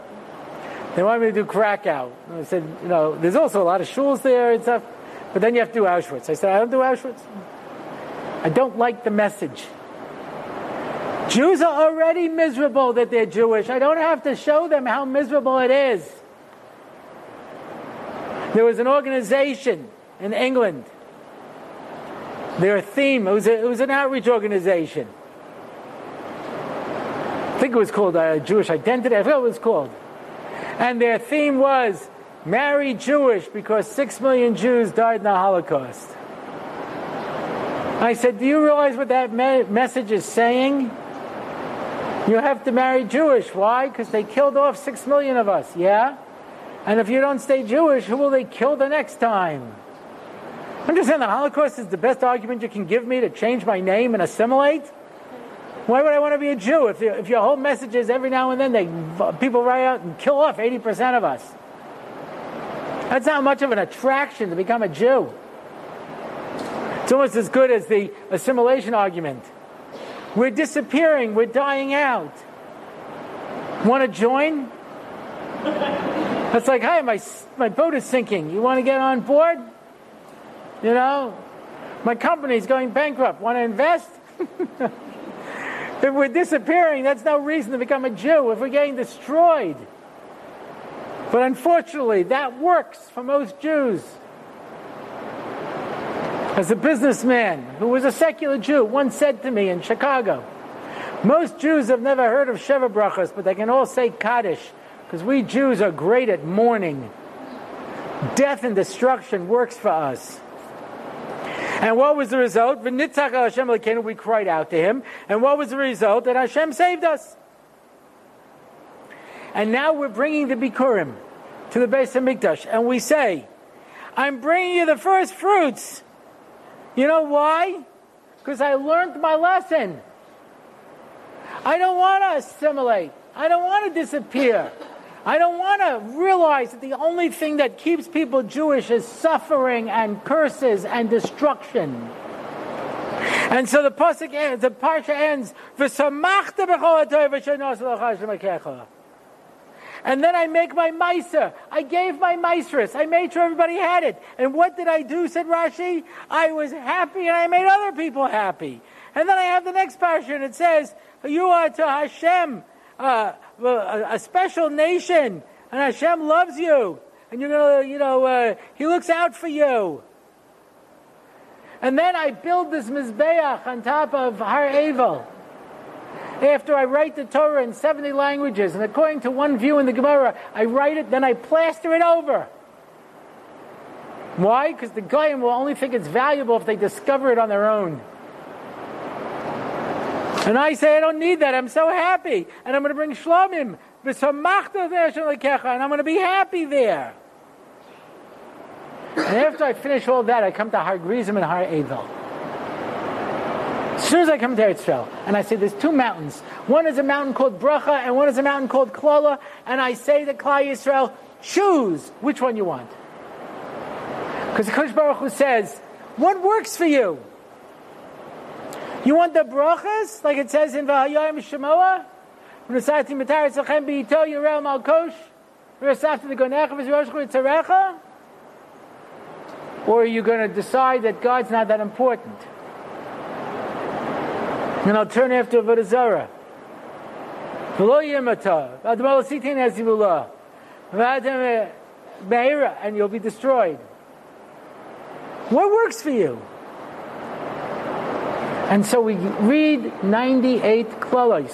they wanted me to do Krakow. I said, you know, there's also a lot of shuls there and stuff, but then you have to do Auschwitz. I said, I don't do Auschwitz. I don't like the message. Jews are already miserable that they're Jewish. I don't have to show them how miserable it is. There was an organization in England. Their theme, it was, a, it was an outreach organization. I think it was called uh, Jewish Identity. I forgot what it was called. And their theme was marry Jewish because six million Jews died in the Holocaust. I said, Do you realize what that me- message is saying? You have to marry Jewish. Why? Because they killed off six million of us, yeah? And if you don't stay Jewish, who will they kill the next time? Understand the Holocaust is the best argument you can give me to change my name and assimilate? Why would I want to be a Jew if, if your whole message is every now and then they people write out and kill off 80% of us? That's not much of an attraction to become a Jew. It's almost as good as the assimilation argument. We're disappearing. We're dying out. Want to join? It's like, hi, my, my boat is sinking. You want to get on board? You know, my company's going bankrupt. Want to invest? if we're disappearing, that's no reason to become a Jew. If we're getting destroyed. But unfortunately, that works for most Jews. As a businessman who was a secular Jew once said to me in Chicago, most Jews have never heard of Sheva Brachas, but they can all say Kaddish because we Jews are great at mourning. Death and destruction works for us. And what was the result? We cried out to him. And what was the result? That Hashem saved us. And now we're bringing the Bikurim to the Beis HaMikdash. and we say, I'm bringing you the first fruits. You know why? Because I learned my lesson. I don't want to assimilate. I don't want to disappear. I don't want to realize that the only thing that keeps people Jewish is suffering and curses and destruction. And so the pasuk ends, the parsha ends, "V'samachta b'chol and then I make my miser. I gave my miseress. I made sure everybody had it. And what did I do, said Rashi? I was happy and I made other people happy. And then I have the next parsha and it says, You are to Hashem uh, a, special nation, and Hashem loves you. And you're to, you know, uh, He looks out for you. And then I build this Mizbeach on top of Har Evel after I write the Torah in 70 languages, and according to one view in the Gemara, I write it, then I plaster it over. Why? Because the Goyim will only think it's valuable if they discover it on their own. And I say, I don't need that. I'm so happy. And I'm going to bring Shlomim. And I'm going to be happy there. And after I finish all that, I come to Har Grizim and Har Evel. As soon as I come to Eretz and I say there's two mountains. One is a mountain called Bracha, and one is a mountain called Klala, and I say to Klal Yisrael, choose which one you want. Because the Kodesh Baruch Hu says, what works for you? You want the brachas, like it says in Vahayim Shemoah? V'nasati matar tzachem b'yito yirel malkosh? The gonecha v'zroshchu tzarecha? Or are you going to decide that God's not that important? And I'll turn after Avodah Zarah. V'lo yimata, v'admal sitin hazivullah, v'adam me'ira, and you'll be destroyed. What works for you? And so we read 98 klalos.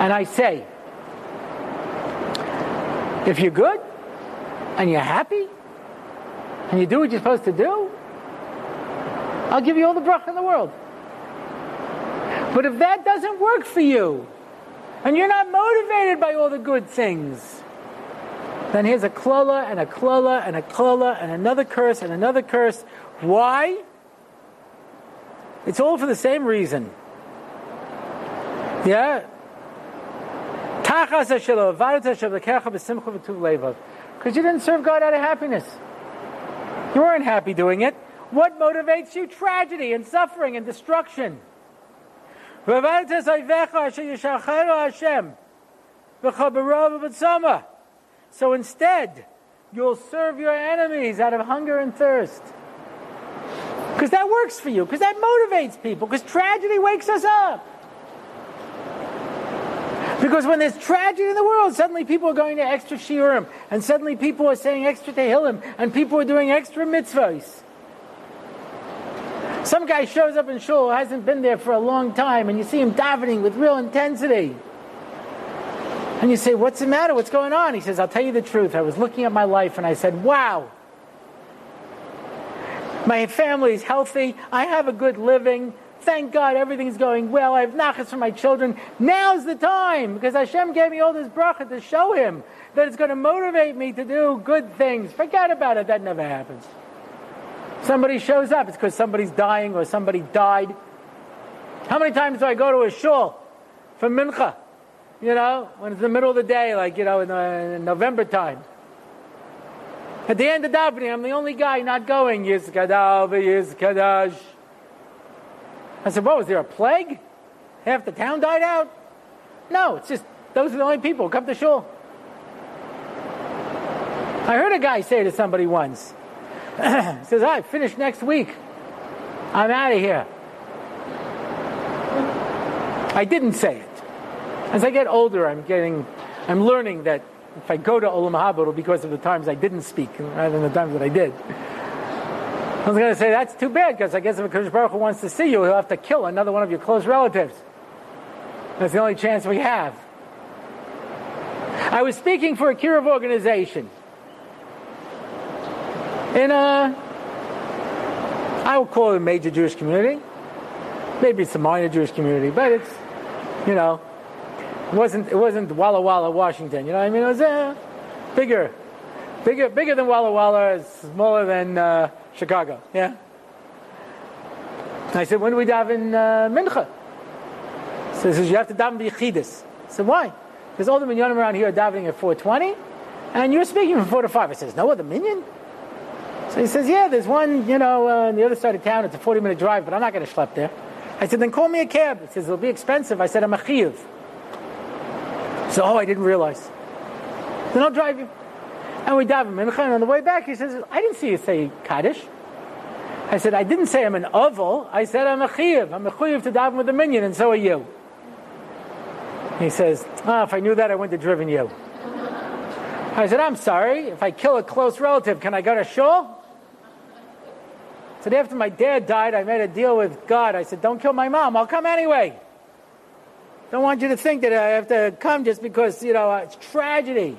And I say, if you're good, and you're happy, and you do what you're supposed to do, I'll give you all the bracha in the world. But if that doesn't work for you, and you're not motivated by all the good things, then here's a klala and a klala and a klala and another curse and another curse. Why? It's all for the same reason. Yeah? Because you didn't serve God out of happiness. You weren't happy doing it. What motivates you? Tragedy and suffering and destruction. So instead, you'll serve your enemies out of hunger and thirst. Because that works for you, because that motivates people, because tragedy wakes us up. Because when there's tragedy in the world, suddenly people are going to extra shiurim, and suddenly people are saying extra tehillim, and people are doing extra mitzvahs. Some guy shows up in shul, hasn't been there for a long time, and you see him davening with real intensity. And you say, What's the matter? What's going on? He says, I'll tell you the truth. I was looking at my life and I said, Wow. My family's healthy. I have a good living. Thank God everything's going well. I have nachas for my children. Now's the time because Hashem gave me all this bracha to show him that it's going to motivate me to do good things. Forget about it. That never happens. Somebody shows up, it's because somebody's dying or somebody died. How many times do I go to a shul for mincha? You know, when it's the middle of the day, like, you know, in, the, in November time. At the end of davening, I'm the only guy not going. Yiskadav, Yiskadash. I said, what, was there a plague? Half the town died out? No, it's just those are the only people who come to shul. I heard a guy say to somebody once, he says, I finish next week. I'm out of here. I didn't say it. As I get older, I'm getting, I'm learning that if I go to Olam Haba, it'll be because of the times I didn't speak rather than the times that I did. I was going to say that's too bad because I guess if a Kodesh Baruch Hu wants to see you, he'll have to kill another one of your close relatives. That's the only chance we have. I was speaking for a Kiruv organization in a, I will call it a major Jewish community. Maybe it's a minor Jewish community, but it's, you know, it wasn't it wasn't Walla Walla, Washington. You know what I mean? It was uh, bigger, bigger, bigger than Walla Walla, it's smaller than uh, Chicago. Yeah. I said, when do we daven uh, mincha? So he says, you have to daven b'yichidus. I said, why? Because all the minyanim around here are davening at 420, and you're speaking from 4 to 5. I says, no other minyan? So he says, yeah, there's one, you know, uh, on the other side of town. It's a 40 minute drive, but I'm not going to schlep there. I said, then call me a cab. He says, it'll be expensive. I said, I'm a chiyuv. So, oh, I didn't realize. Then I'll drive you. And we daven mincha, and on the way back, he says, I didn't see you say Kaddish. I said, I didn't say I'm an avel. I said I'm a chiyuv. I'm a chiyuv to daven with a minyan, and so are you. He says, oh, if I knew that, I wouldn't have driven you. I said, I'm sorry. If I kill a close relative, can I go to shul? I said, after my dad died, I made a deal with God. I said, don't kill my mom. I'll come anyway. Don't want you to think that I have to come just because, you know, it's tragedy.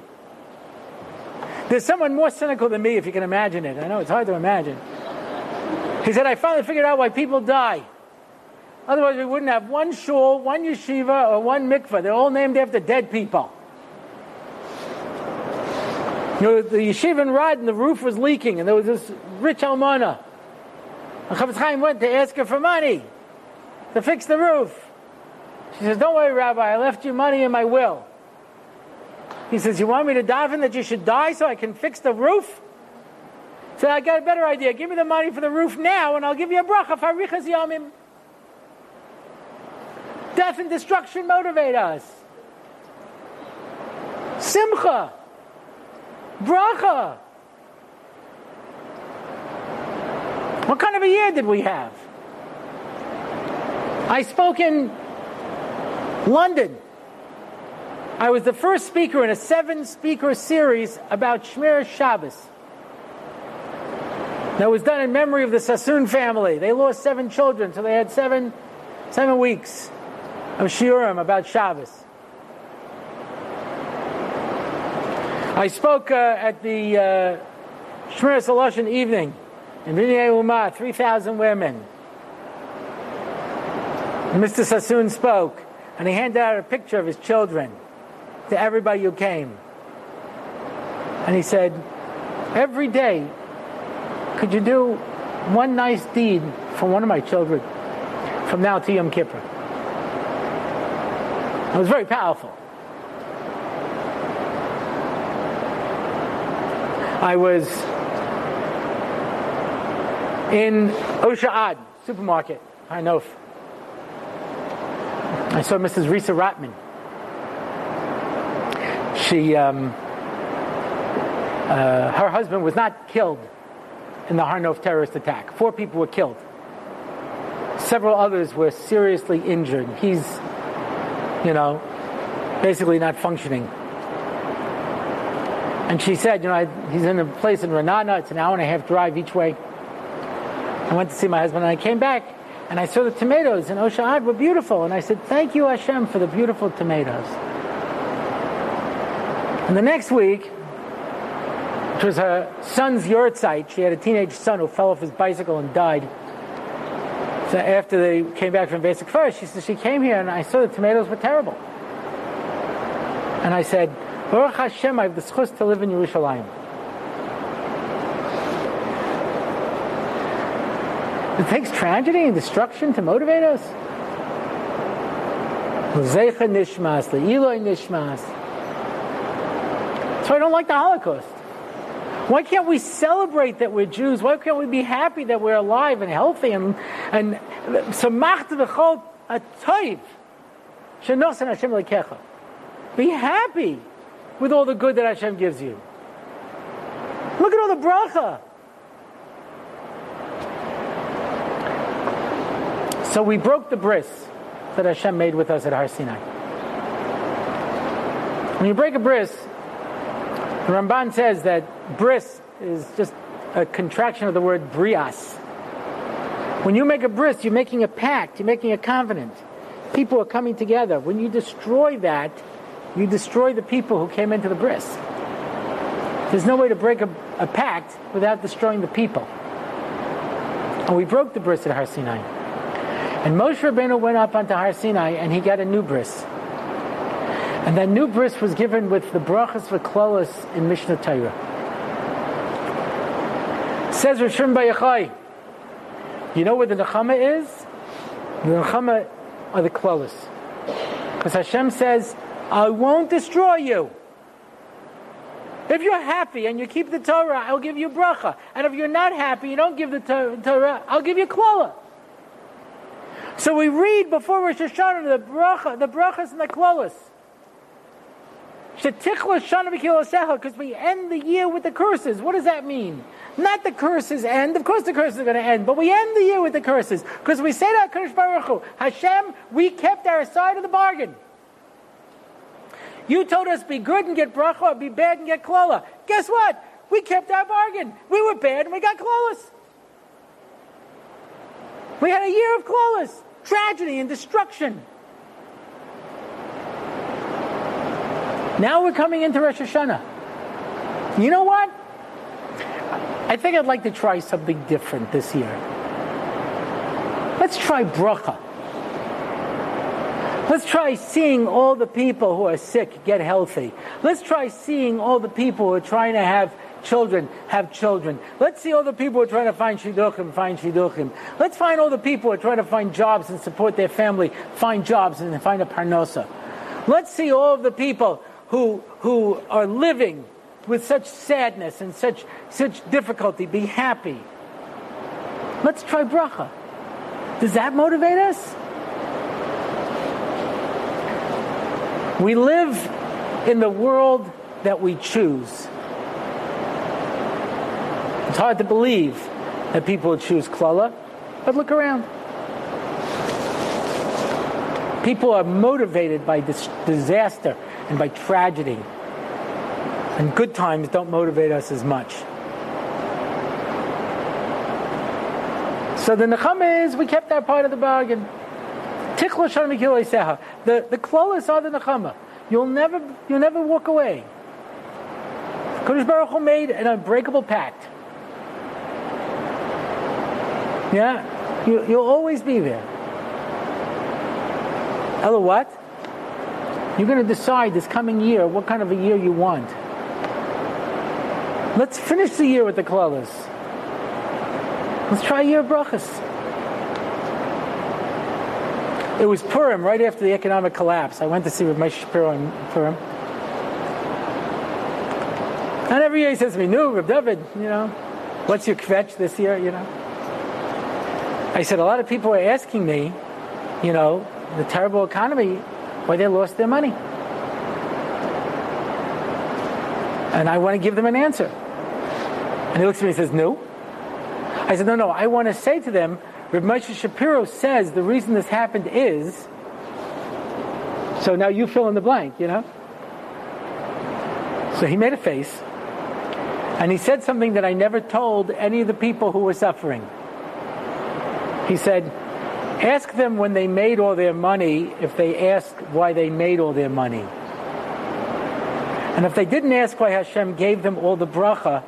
There's someone more cynical than me, if you can imagine it. I know it's hard to imagine. He said, I finally figured out why people die. Otherwise, we wouldn't have one shul, one yeshiva, or one mikveh. They're all named after dead people. You know, the yeshiva in Radin the roof was leaking, and there was this rich almana. And Chafetz Chaim went to ask her for money to fix the roof. She says, Don't worry, Rabbi, I left you money in my will. He says, You want me to daven that you should die so I can fix the roof? So I got a better idea. Give me the money for the roof now, and I'll give you a bracha for Yomim. Death and destruction motivate us. Simcha. Bracha. What kind of a year did we have? I spoke in London. I was the first speaker in a seven speaker series about Shmir Shabbos. That was done in memory of the Sassoon family. They lost seven children, so they had seven, seven weeks of shiurim about Shabbos. I spoke uh, at the uh, Shmir evening in Binyanei Ha'uma, 3,000 women. Mr. Sassoon spoke, and he handed out a picture of his children to everybody who came. And he said, Every day, could you do one nice deed for one of my children from now to Yom Kippur? It was very powerful. I was in Osher Ad supermarket, Har Nof. I saw Mrs. Risa Rothman. She, um, uh, her husband was not killed in the Har Nof terrorist attack. Four people were killed. Several others were seriously injured. He's, you know, basically not functioning. And she said, you know, I, he's in a place in Ra'anana. It's an hour and a half drive each way. I went to see my husband and I came back and I saw the tomatoes in Osher Ad were beautiful. And I said, thank you, Hashem, for the beautiful tomatoes. And the next week, which was her son's yahrzeit, she had a teenage son who fell off his bicycle and died. So after they came back from basic first, she said she came here and I saw the tomatoes were terrible. And I said, Baruch Hashem, I have the zchus to live in Yerushalayim. It takes tragedy and destruction to motivate us. Zeicha nishmas, le'iloi nishmas. So I don't like the Holocaust. Why can't we celebrate that we're Jews? Why can't we be happy that we're alive and healthy and and samacht v'chol atoiv shenosan Hashem lekecha? Be happy with all the good that Hashem gives you. Look at all the bracha. So we broke the bris that Hashem made with us at Har Sinai. When you break a bris, the Ramban says that bris is just a contraction of the word brias. When you make a bris, you're making a pact, you're making a covenant. People are coming together. When you destroy that, you destroy the people who came into the bris. There's no way to break a, a pact without destroying the people. And we broke the bris at Har Sinai. And Moshe Rabbeinu went up onto Har Sinai and he got a new bris. And that new bris was given with the brachas v'klolos in Mishnah Torah. Says Rishon Bayachai, you know where the nechama is? The nechama are the klolos. Because Hashem says, I won't destroy you. If you're happy and you keep the Torah, I'll give you bracha. And if you're not happy, you don't give the Torah, I'll give you klola. So we read before Rosh Hashanah the bracha, the brachas and the klolas. Because we end the year with the curses. What does that mean? Not the curses end. Of course the curses are going to end. But we end the year with the curses. Because we say to HaKadosh Baruch Hu, Hashem, we kept our side of the bargain. You told us be good and get bracha, or be bad and get klola. Guess what? We kept our bargain. We were bad and we got klolas. We had a year of klolas, tragedy and destruction. Now we're coming into Rosh Hashanah. You know what? I think I'd like to try something different this year. Let's try bracha. Let's try seeing all the people who are sick get healthy. Let's try seeing all the people who are trying to have children have children. Let's see all the people who are trying to find shidduchim find shidduchim. Let's find all the people who are trying to find jobs and support their family find jobs and find a parnosa. Let's see all of the people who, who are living with such sadness and such, such difficulty be happy. Let's try bracha. Does that motivate us? We live in the world that we choose. It's hard to believe that people would choose klala, but look around. People are motivated by disaster and by tragedy. And good times don't motivate us as much. So the nechama is we kept our part of the bargain. The the klolas are the nechama. You'll never you'll never walk away. Kodesh Baruch Hu made an unbreakable pact. Yeah, you, you'll always be there. Ella, what? You're going to decide this coming year what kind of a year you want. Let's finish the year with the klolas. Let's try year brachas. It was Purim, right after the economic collapse. I went to see with my Shapiro in Purim. And every year he says to me, "No, Reb David, you know, what's your kvetch this year?" You know. I said a lot of people are asking me, you know, the terrible economy why they lost their money. And I want to give them an answer. And he looks at me and says, No. I said, No, no, I want to say to them, Moshe Shapiro says the reason this happened is. So now you fill in the blank, you know? So he made a face. And he said something that I never told any of the people who were suffering. He said, Ask them when they made all their money if they asked why they made all their money. And if they didn't ask why Hashem gave them all the bracha,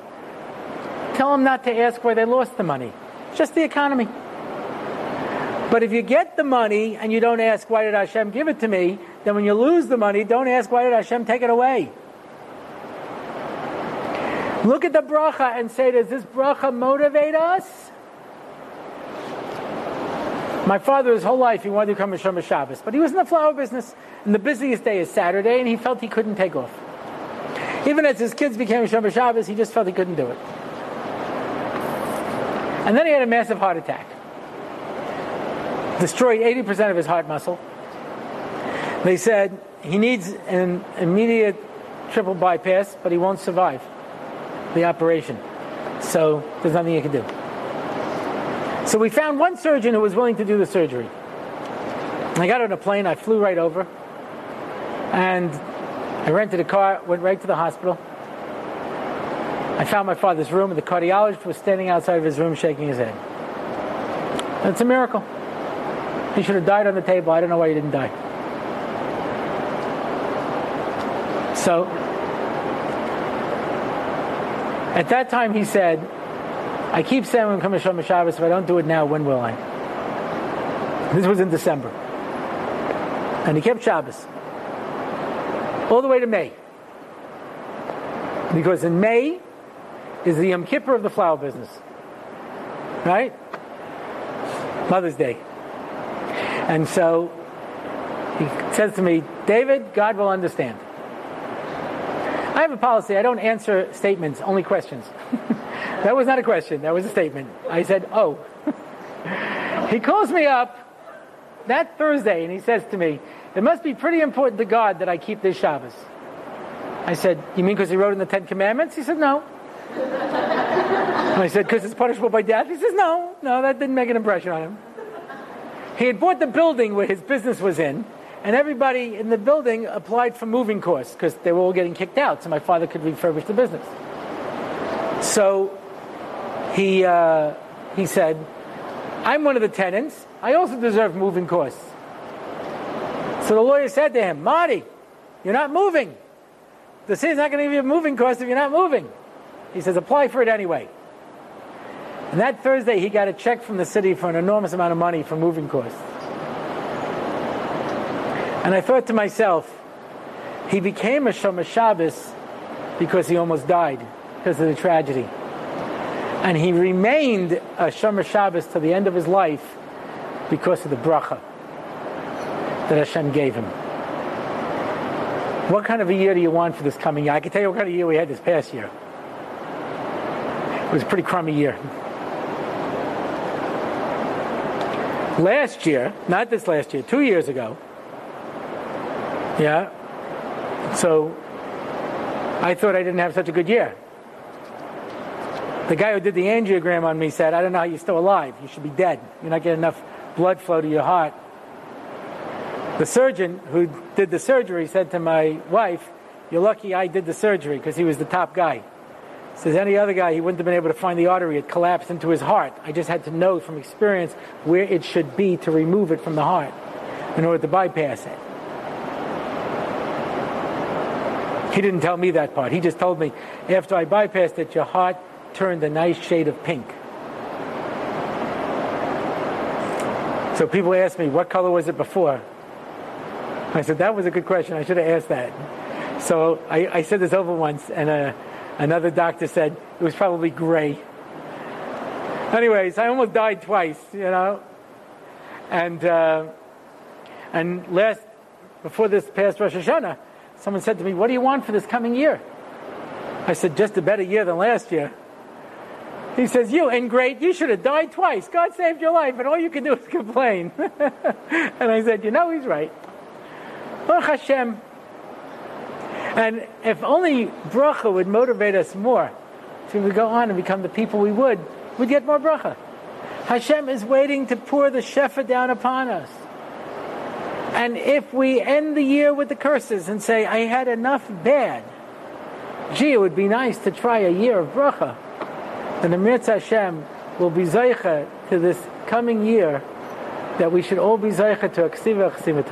tell them not to ask why they lost the money. Just the economy. But if you get the money and you don't ask why did Hashem give it to me, then when you lose the money, don't ask why did Hashem take it away. Look at the bracha and say, does this bracha motivate us? My father, his whole life, he wanted to become a Shomer Shabbos, but he was in the flower business, and the busiest day is Saturday, and he felt he couldn't take off. Even as his kids became Shomer Shabbos, he just felt he couldn't do it. And then he had a massive heart attack. Destroyed 80% of his heart muscle. They said he needs an immediate triple bypass, but he won't survive the operation. So there's nothing you can do. So we found one surgeon who was willing to do the surgery. I got on a plane, I flew right over, and I rented a car, went right to the hospital. I found my father's room, and the cardiologist was standing outside of his room shaking his head. That's a miracle. He should have died on the table. I don't know why he didn't die. So, at that time, he said, I keep saying when come Shomer Shabbos, if I don't do it now, when will I? This was in December. And he kept Shabbos. All the way to May. Because in May is the Yom Kippur of the flower business. Right? Mother's Day. And so he says to me, David, God will understand. I have a policy. I don't answer statements, only questions. that was not a question. That was a statement. I said, oh. he calls me up that Thursday and he says to me, it must be pretty important to God that I keep this Shabbos. I said, you mean because he wrote in the Ten Commandments? He said, no. I said, because it's punishable by death? He says, no, no, that didn't make an impression on him. He had bought the building where his business was in, and everybody in the building applied for moving costs because they were all getting kicked out, so my father could refurbish the business. So he, uh, he said, I'm one of the tenants. I also deserve moving costs. So the lawyer said to him, Marty, you're not moving. The city's not going to give you a moving cost if you're not moving. He says, apply for it anyway. And that Thursday, he got a check from the city for an enormous amount of money for moving costs. And I thought to myself, he became a Shomer Shabbos because he almost died because of the tragedy. And he remained a Shomer Shabbos to the end of his life because of the bracha that Hashem gave him. What kind of a year do you want for this coming year? I can tell you what kind of year we had this past year. It was a pretty crummy year. Last year, not this last year, two years ago, yeah, so I thought I didn't have such a good year. The guy who did the angiogram on me said, I don't know how you're still alive. You should be dead. You're not getting enough blood flow to your heart. The surgeon who did the surgery said to my wife, You're lucky I did the surgery because he was the top guy. Says any other guy, he wouldn't have been able to find the artery. It collapsed into his heart. I just had to know from experience where it should be to remove it from the heart in order to bypass it. He didn't tell me that part. He just told me after I bypassed it, your heart turned a nice shade of pink. So people ask me, what color was it before? I said, that was a good question. I should have asked that. So I, I said this over once, and uh, Another doctor said it was probably gray. Anyways, I almost died twice, you know. And uh, and last before this past Rosh Hashanah, someone said to me, "What do you want for this coming year?" I said, "Just a better year than last year." He says, "You and great, you should have died twice. God saved your life, and all you can do is complain." and I said, "You know, he's right." Baruch Hashem, and if only bracha would motivate us more to we go on and become the people we would, we'd get more bracha. Hashem is waiting to pour the shefa down upon us. And if we end the year with the curses and say, I had enough bad, gee, it would be nice to try a year of bracha, then im yirtzeh Hashem will be zaycha to this coming year that we should all be zaycha to a ksiva ksiva